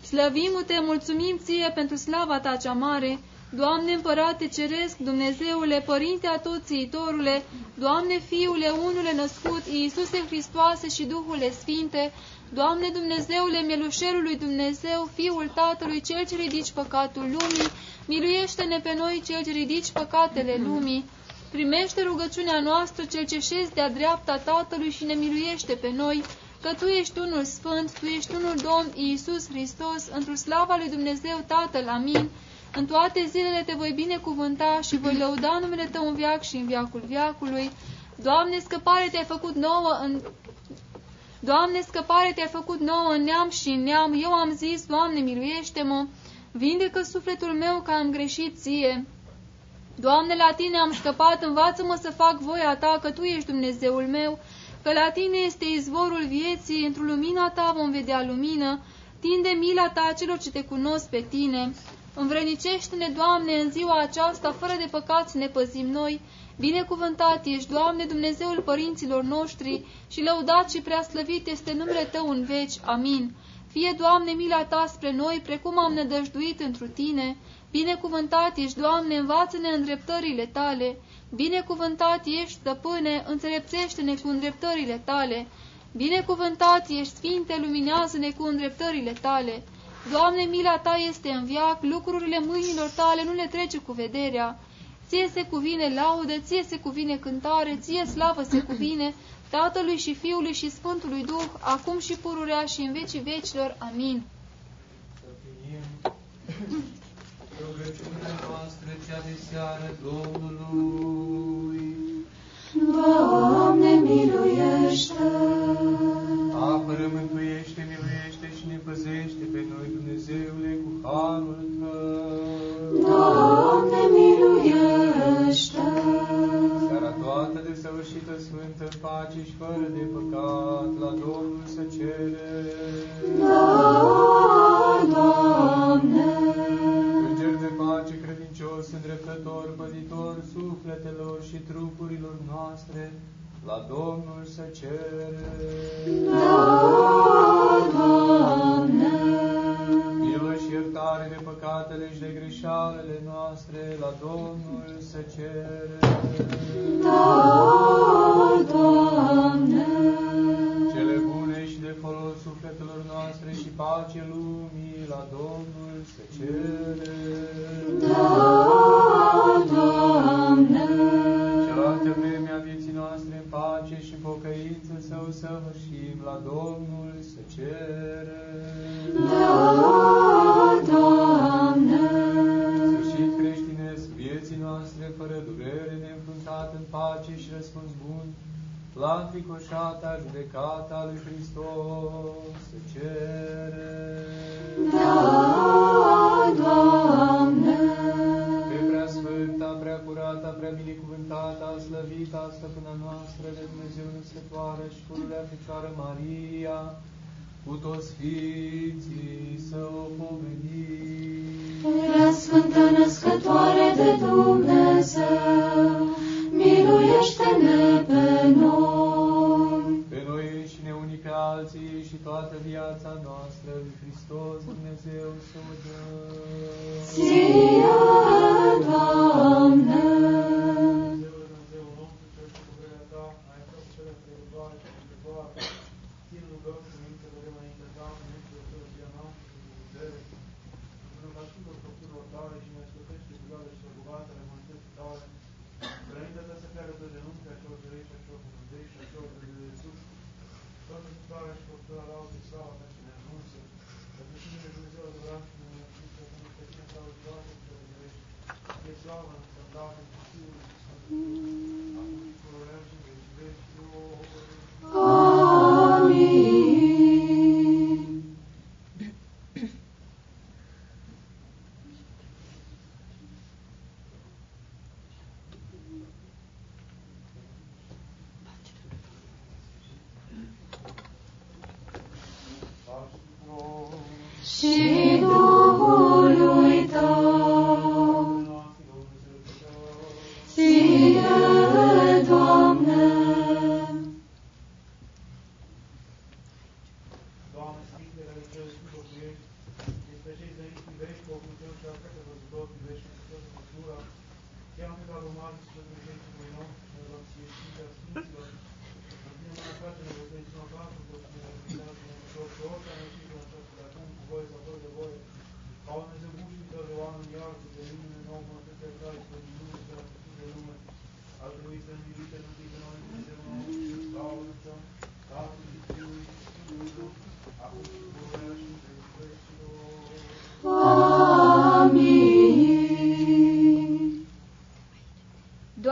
slăvim-te, mulțumim ție pentru slava ta cea mare, Doamne Împărate Ceresc, Dumnezeule, Părinte Atoțiitorule, Doamne Fiule, Unule născut, Iisuse Hristoase și Duhule Sfinte, Doamne Dumnezeule, Mielușerul lui Dumnezeu, Fiul Tatălui, Cel ce ridici păcatul lumii, miluiește-ne pe noi, Cel ce ridici păcatele lumii, primește rugăciunea noastră, Cel ce șezi de-a dreapta Tatălui și ne miluiește pe noi, că Tu ești unul Sfânt, Tu ești unul Domn, Iisus Hristos, într-o slava lui Dumnezeu Tatăl, amin. În toate zilele te voi binecuvânta și voi lăuda numele Tău în viac și în viacul viacului. Doamne, scăpare te-ai făcut nouă în... Doamne, scăpare te-ai făcut nouă în neam și în neam. Eu am zis, Doamne, miluiește-mă. Vindecă sufletul meu că am greșit ție. Doamne, la Tine am scăpat, învață-mă să fac voia Ta, că Tu ești Dumnezeul meu, că la Tine este izvorul vieții, într-o lumina Ta vom vedea lumină. Tinde mila Ta celor ce Te cunosc pe Tine. Învrănicește-ne, Doamne, în ziua aceasta, fără de păcat să ne păzim noi. Binecuvântat ești, Doamne, Dumnezeul părinților noștri și lăudat și preaslăvit este numele Tău în veci. Amin. Fie, Doamne, mila Ta spre noi, precum am nădăjduit întru Tine. Binecuvântat ești, Doamne, învață-ne îndreptările Tale. Binecuvântat ești, stăpâne, înțelepțește-ne cu îndreptările Tale. Binecuvântat ești, Sfinte, luminează-ne cu îndreptările Tale. Doamne, mila Ta este în viac, lucrurile mâinilor Tale nu le trece cu vederea. Ție se cuvine laudă, ție se cuvine cântare, ție slavă se cuvine, Tatălui și Fiului și Sfântului Duh, acum și pururea și în vecii vecilor. Amin. Rugăciunea noastră cea de seară Domnului. Doamne, miluiește! Apără, mântuiește, miluiește și ne păzește pe noi, Dumnezeule, cu harul Tău. Doamne, miluiește! Seara toată desăvârșită, sfântă, în pace și fără de păcat,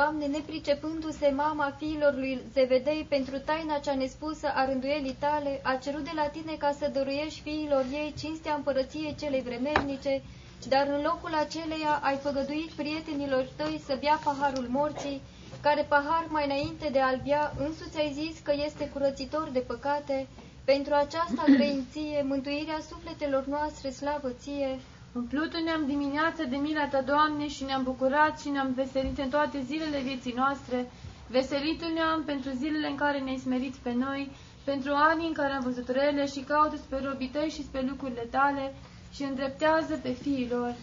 Doamne, nepricepându-se mama fiilor lui Zevedei pentru taina cea nespusă a rânduielii tale, a cerut de la tine ca să dăruiești fiilor ei cinstea împărăției celei vremelnice, dar în locul aceleia ai făgăduit prietenilor tăi să bea paharul morții, care pahar mai înainte de a-l bea însuți ai zis că este curățitor de păcate, pentru aceasta credinție, mântuirea sufletelor noastre, slavă ție, Umplutul ne-am dimineața de mila ta, Doamne, și ne-am bucurat și ne-am veselit în toate zilele vieții noastre. Veselitul ne-am pentru zilele în care ne-ai smerit pe noi, pentru anii în care am văzut rele și caută spre robii tăi și spre lucrurile tale și îndreptează pe fiilor.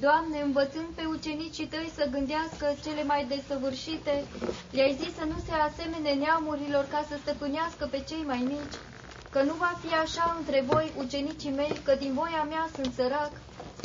Doamne, învățând pe ucenicii tăi să gândească cele mai desăvârșite, le-ai zis să nu se asemene neamurilor ca să stăpânească pe cei mai mici, că nu va fi așa între voi, ucenicii mei, că din voia mea sunt sărac,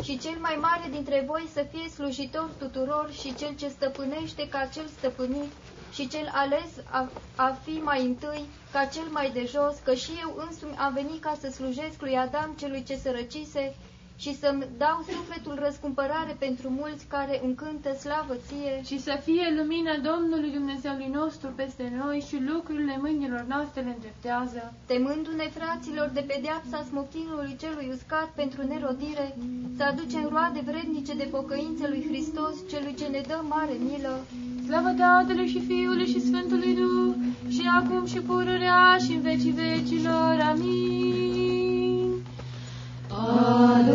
și cel mai mare dintre voi să fie slujitor tuturor și cel ce stăpânește ca cel stăpânit și cel ales a, a fi mai întâi ca cel mai de jos, că și eu însumi am venit ca să slujesc lui Adam celui ce sărăcise și să-mi dau sufletul răscumpărare pentru mulți care încântă slavă ție. Și să fie lumina Domnului Dumnezeului nostru peste noi și lucrurile mâinilor noastre le îndreptează. Temându-ne fraților de pedeapsa smochinului celui uscat pentru nerodire, să aducem roade vrednice de pocăință lui Hristos, celui ce ne dă mare milă. Slavă Tatălui și Fiului și Sfântului Duh, și acum și pururea și în vecii vecilor. Amin. Prin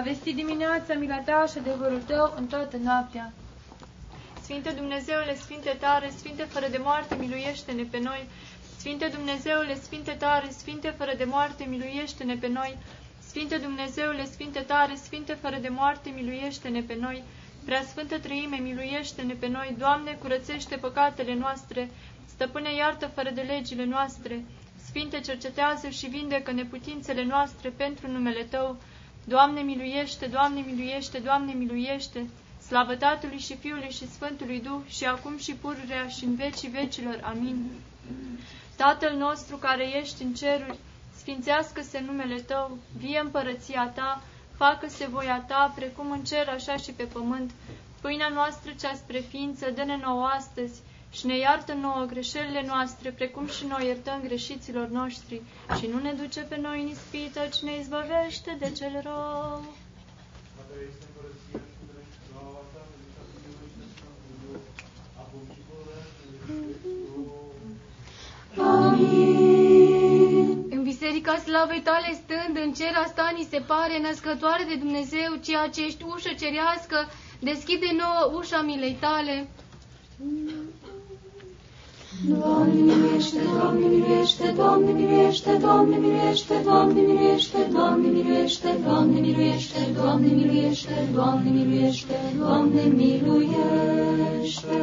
a vesti dimineața mila Ta și adevărul Tău în toată noaptea. Sfinte Dumnezeule, Sfinte tare, Sfinte fără de moarte, miluiește-ne pe noi. Sfinte Dumnezeule, Sfinte tare, Sfinte fără de moarte, miluiește-ne pe noi. Sfinte Dumnezeule, Sfinte tare, Sfinte fără de moarte, miluiește-ne pe noi. Prea Sfântă Trăime, miluiește-ne pe noi. Doamne, curățește păcatele noastre. Stăpâne, iartă fără de legile noastre. Sfinte, cercetează și vindecă neputințele noastre pentru numele Tău. Doamne, miluiește, Doamne, miluiește, Doamne, miluiește. Slavă Tatălui și Fiului și Sfântului Duh și acum și pururea și în vecii vecilor. Amin. Tatăl nostru care ești în ceruri, sfințească-se numele Tău, vie împărăția Ta, facă-se voia Ta, precum în cer, așa și pe pământ. Pâinea noastră cea spre ființă, dă-ne nouă astăzi și ne iartă nouă greșelile noastre, precum și noi iertăm greșiților noștri. Și nu ne duce pe noi în ispită, ci ne izbăvește de cel rău. Amin. ca slavei tale stând în cer, asta ni se pare născătoare de Dumnezeu, ceea ce ești ușă cerească, deschide nouă ușa milei tale. Doamne miluiește, Doamne miluiește, Doamne miluiește, Doamne miluiește, Doamne miluiește, Doamne miluiește, Doamne miluiește, Doamne miluiește, Doamne miluiește, Doamne miluiește.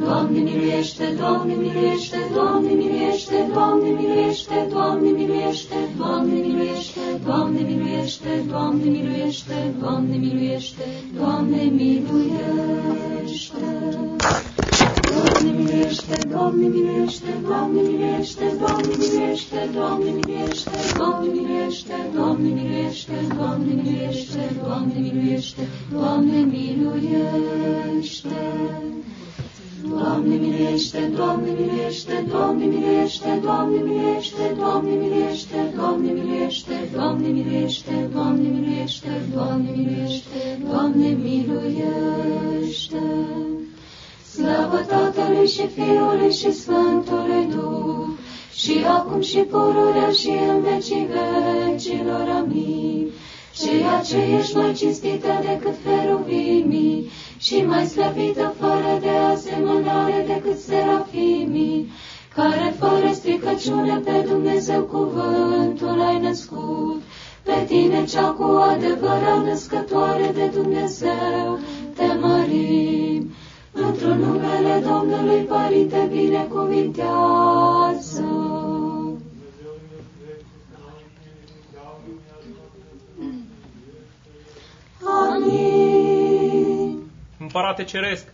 Doamne miluiește, Doamne miluiește, Doamne miluiește, Doamne miluiește, Doamne miluiește, Doamne miluiește, Doamne miluiește, Doamne miluiește, Doamne miluiește, Doamne miluiește. Doamne miluiește, Doamne miluiește, Doamne miluiește, Doamne miluiește, Doamne miluiește, Doamne miluiește, Doamne miluiește, Doamne miluiește, Doamne miluiește, Doamne miluiește. Doamne miluiește, Doamne miluiește, Doamne miluiește, Doamne miluiește, Doamne miluiește, Doamne miluiește, Doamne miluiește, Doamne miluiește, Doamne miluiește, Doamne miluiește. Slavă Tatălui și Fiului și Sfântului Duh, și acum și pururea și în vecii vecilor. Amin. Ceea ce ești mai cinstită decât feruvimii și mai slăvită fără de asemănare decât serafimii, care fără stricăciune pe Dumnezeu cuvântul ai născut, pe tine cea cu adevărat născătoare de Dumnezeu, te mărim. Într-un numele Domnului Părinte binecuvintează. Amin. Împărate Ceresc,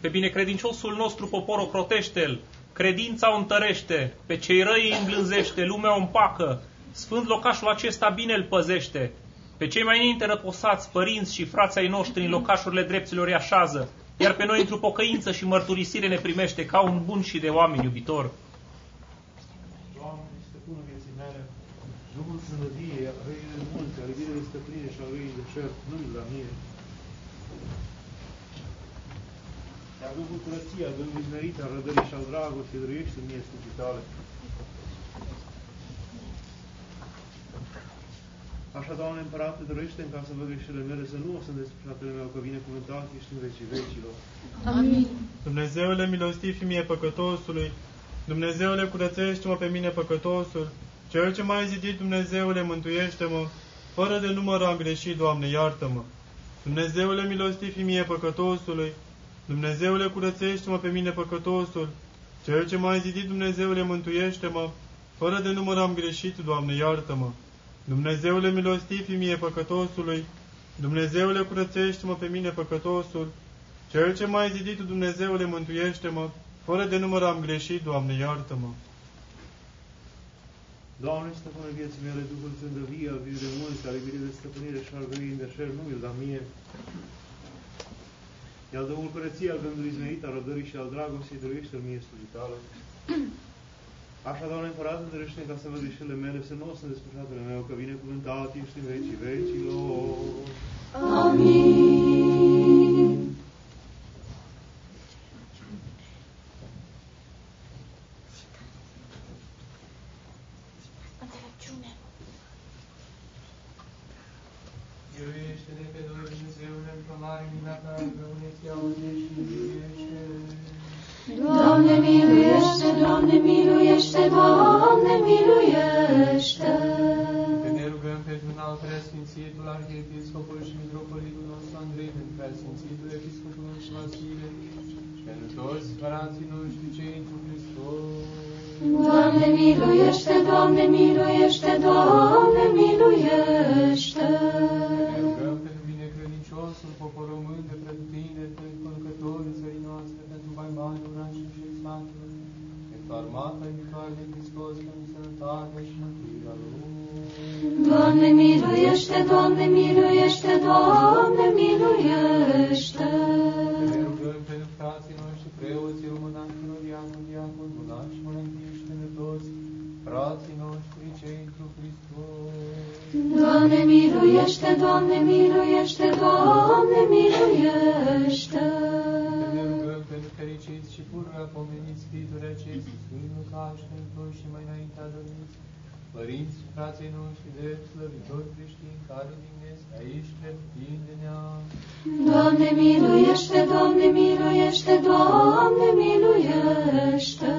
pe binecredinciosul nostru popor o protește-l, credința o întărește, pe cei răi îi îmblânzește, lumea o împacă, sfânt locașul acesta bine îl păzește, pe cei mai înainte răposați, părinți și frații ai noștri în locașurile drepților îi așează, iar pe noi într-o pocăință și mărturisire ne primește ca un bun și de oameni iubitor. Doamne, stăpânul vieții mele, Duhul sănătiei, a răii de multe, a răii de stăpânire și a răii de șer, nu-i la mine. Iar Duhul curăția, Duhul izmerit, a rădării și al dragostei, dăruiește mie slujii tale. Așa, Doamne Împărate, dăruiește în ca să văd greșelile mele, să nu o să despre fratele meu, că vine cuvântat, ești în vecii vecilor. Amin. Dumnezeule milostiv și mie păcătosului, Dumnezeule curățește-mă pe mine păcătosul, cel ce m-ai zidit, Dumnezeule mântuiește-mă, fără de număr am greșit, Doamne iartă-mă. Dumnezeule milostiv și mie păcătosului, Dumnezeule curățește-mă pe mine păcătosul, cel ce m-ai zidit, Dumnezeule mântuiește-mă, fără de număr am greșit, Doamne iartă-mă. Dumnezeule milostiv și mie păcătosului, Dumnezeule curățește-mă pe mine păcătosul, cel ce m-ai zidit, Dumnezeule mântuiește-mă, fără de număr am greșit, Doamne iartă-mă. Doamne, stăpâne vieții mele, Duhul Sfânt de vie, al viu de mulți, al iubirii de stăpânire și al gării de șer, nu mi-l da mie. Iar Duhul curăției, al gândului izmenit, al răbdării și al dragostei, dăruiește-l mie slujitale. Așa, Doamne, împărate, dăruiește ca să văd greșelile mele, să nu o să despre fratele meu, că vine cuvântat, ești în vecii vecilor. Amin. Și pururea pomeniți sfituri acestui Sfânt Lucaș, pentru toți și mai înainte adormiți, părinți și frații noștri de slăvitori creștini care din este aici pretindinea. Doamne miluiește, Doamne miluiește, Doamne miluiește.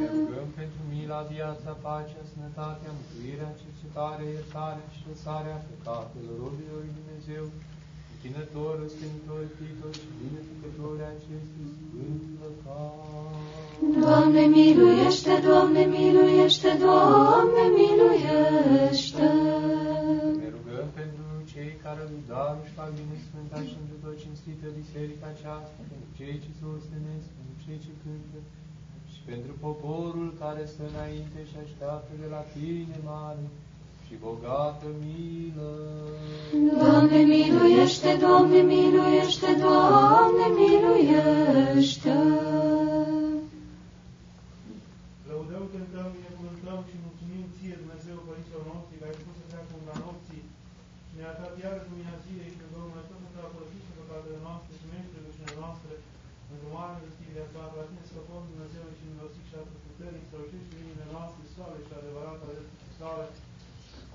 Ne rugăm pentru mila, viața, pacea, sănătatea, mântuirea, cercetare, iertarea și lăsarea păcatelor robilor lui Dumnezeu, închinător, răstenitor, iubitor și binefăcător acestui sfânt lăcar. Doamne miluiește, Doamne miluiește, Doamne miluiește. Ne rugăm pentru cei care lui darul și fac bine sfânta și pentru tot cinstită biserica aceasta, pentru cei ce se ostenesc, pentru cei ce cântă, și pentru poporul care stă înainte și așteaptă de la tine mare și bogată milă. Doamne miluiește, Doamne miluiește, Doamne miluiește. Lăudăm, cântăm, binecuvântăm și mulțumim ție, Dumnezeu, Părinților noștri, care ai spus să treacă umbra nopții și ne-a dat iarăși lumina zilei și rugăm noi tot pentru a părăsi și păcatele noastre și mește rușinile noastre, pentru mare mistirea ta, la tine scăpăm Dumnezeu și învățic și atât puterii, strălucește inimile noastre sale și adevărata de sale.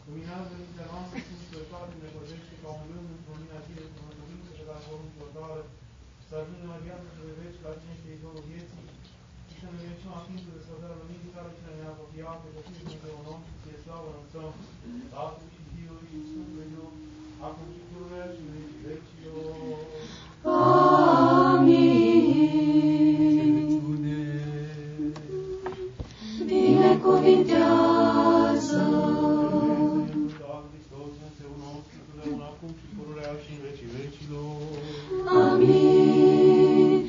Luminează mintea noastră, cum și pe toate ne păzește ca un gând într-o lumina zilei, cu mântuință și la poruncilor tale, să ajungem la viață și de veci, la cine este izvorul vieții, și să ne venim la Sfântul Desfătarea Luminii, care cine ne-a apropiat, pe copil Dumnezeu un om, și ție slavă înălțăm, Tatăl și Fiul și Sfântul Duh, acum și pururea și în vecii vecilor. Amin. Binecuvintează. Doamne Hristos, Dumnezeu nostru, totdeauna, acum și pururea și în vecii vecilor. Amin.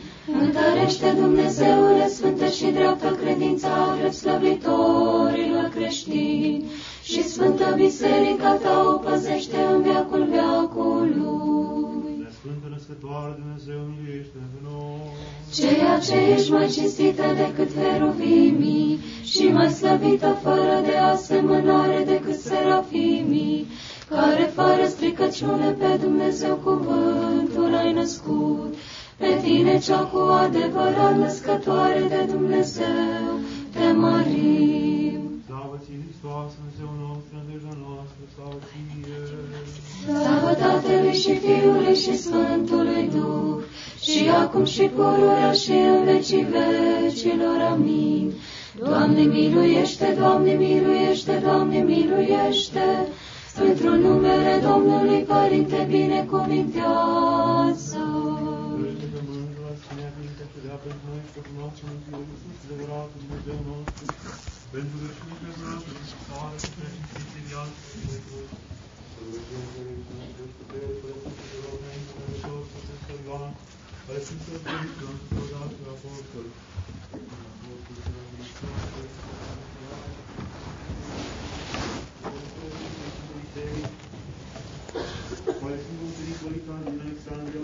Întărește Dumnezeule Sfântă și dreaptă credința drept slăvitorilor creștini și Sfântă Biserica ta o păzește în veacul veacului. De Sfântă Născătoare Dumnezeu, miluiește pe noi. Ceea ce ești mai cinstită decât heruvimii și mai slăvită fără de asemănare decât serafimii, care fără stricăciune pe Dumnezeu cuvântul ai născut, pe tine cea cu adevărat născătoare de Dumnezeu, te mărim. Slavă ție, Hristos, Dumnezeu nostru, nădejdea noastră, slavă ție. Slavă Tatălui și Fiului și Sfântului Duh, și acum și pururea și în vecii vecilor. Amin. Doamne miluiește, Doamne miluiește, Doamne miluiește, pentru numele Domnului Părinte binecuvintează. noastră mântuitorul adevărat Dumnezeu nostru, pentru veșnică noastră discutare și pentru viață și de tot. Să rugăm pe Dumnezeu putere, pentru tuturor mântuitorul nostru, Sfântul Ioan, care sunt săptărită întotdeauna la apostol. Apostol, să ne mișcăm, să ne mișcăm, Mă rețin un spiritualitate din Alexandria,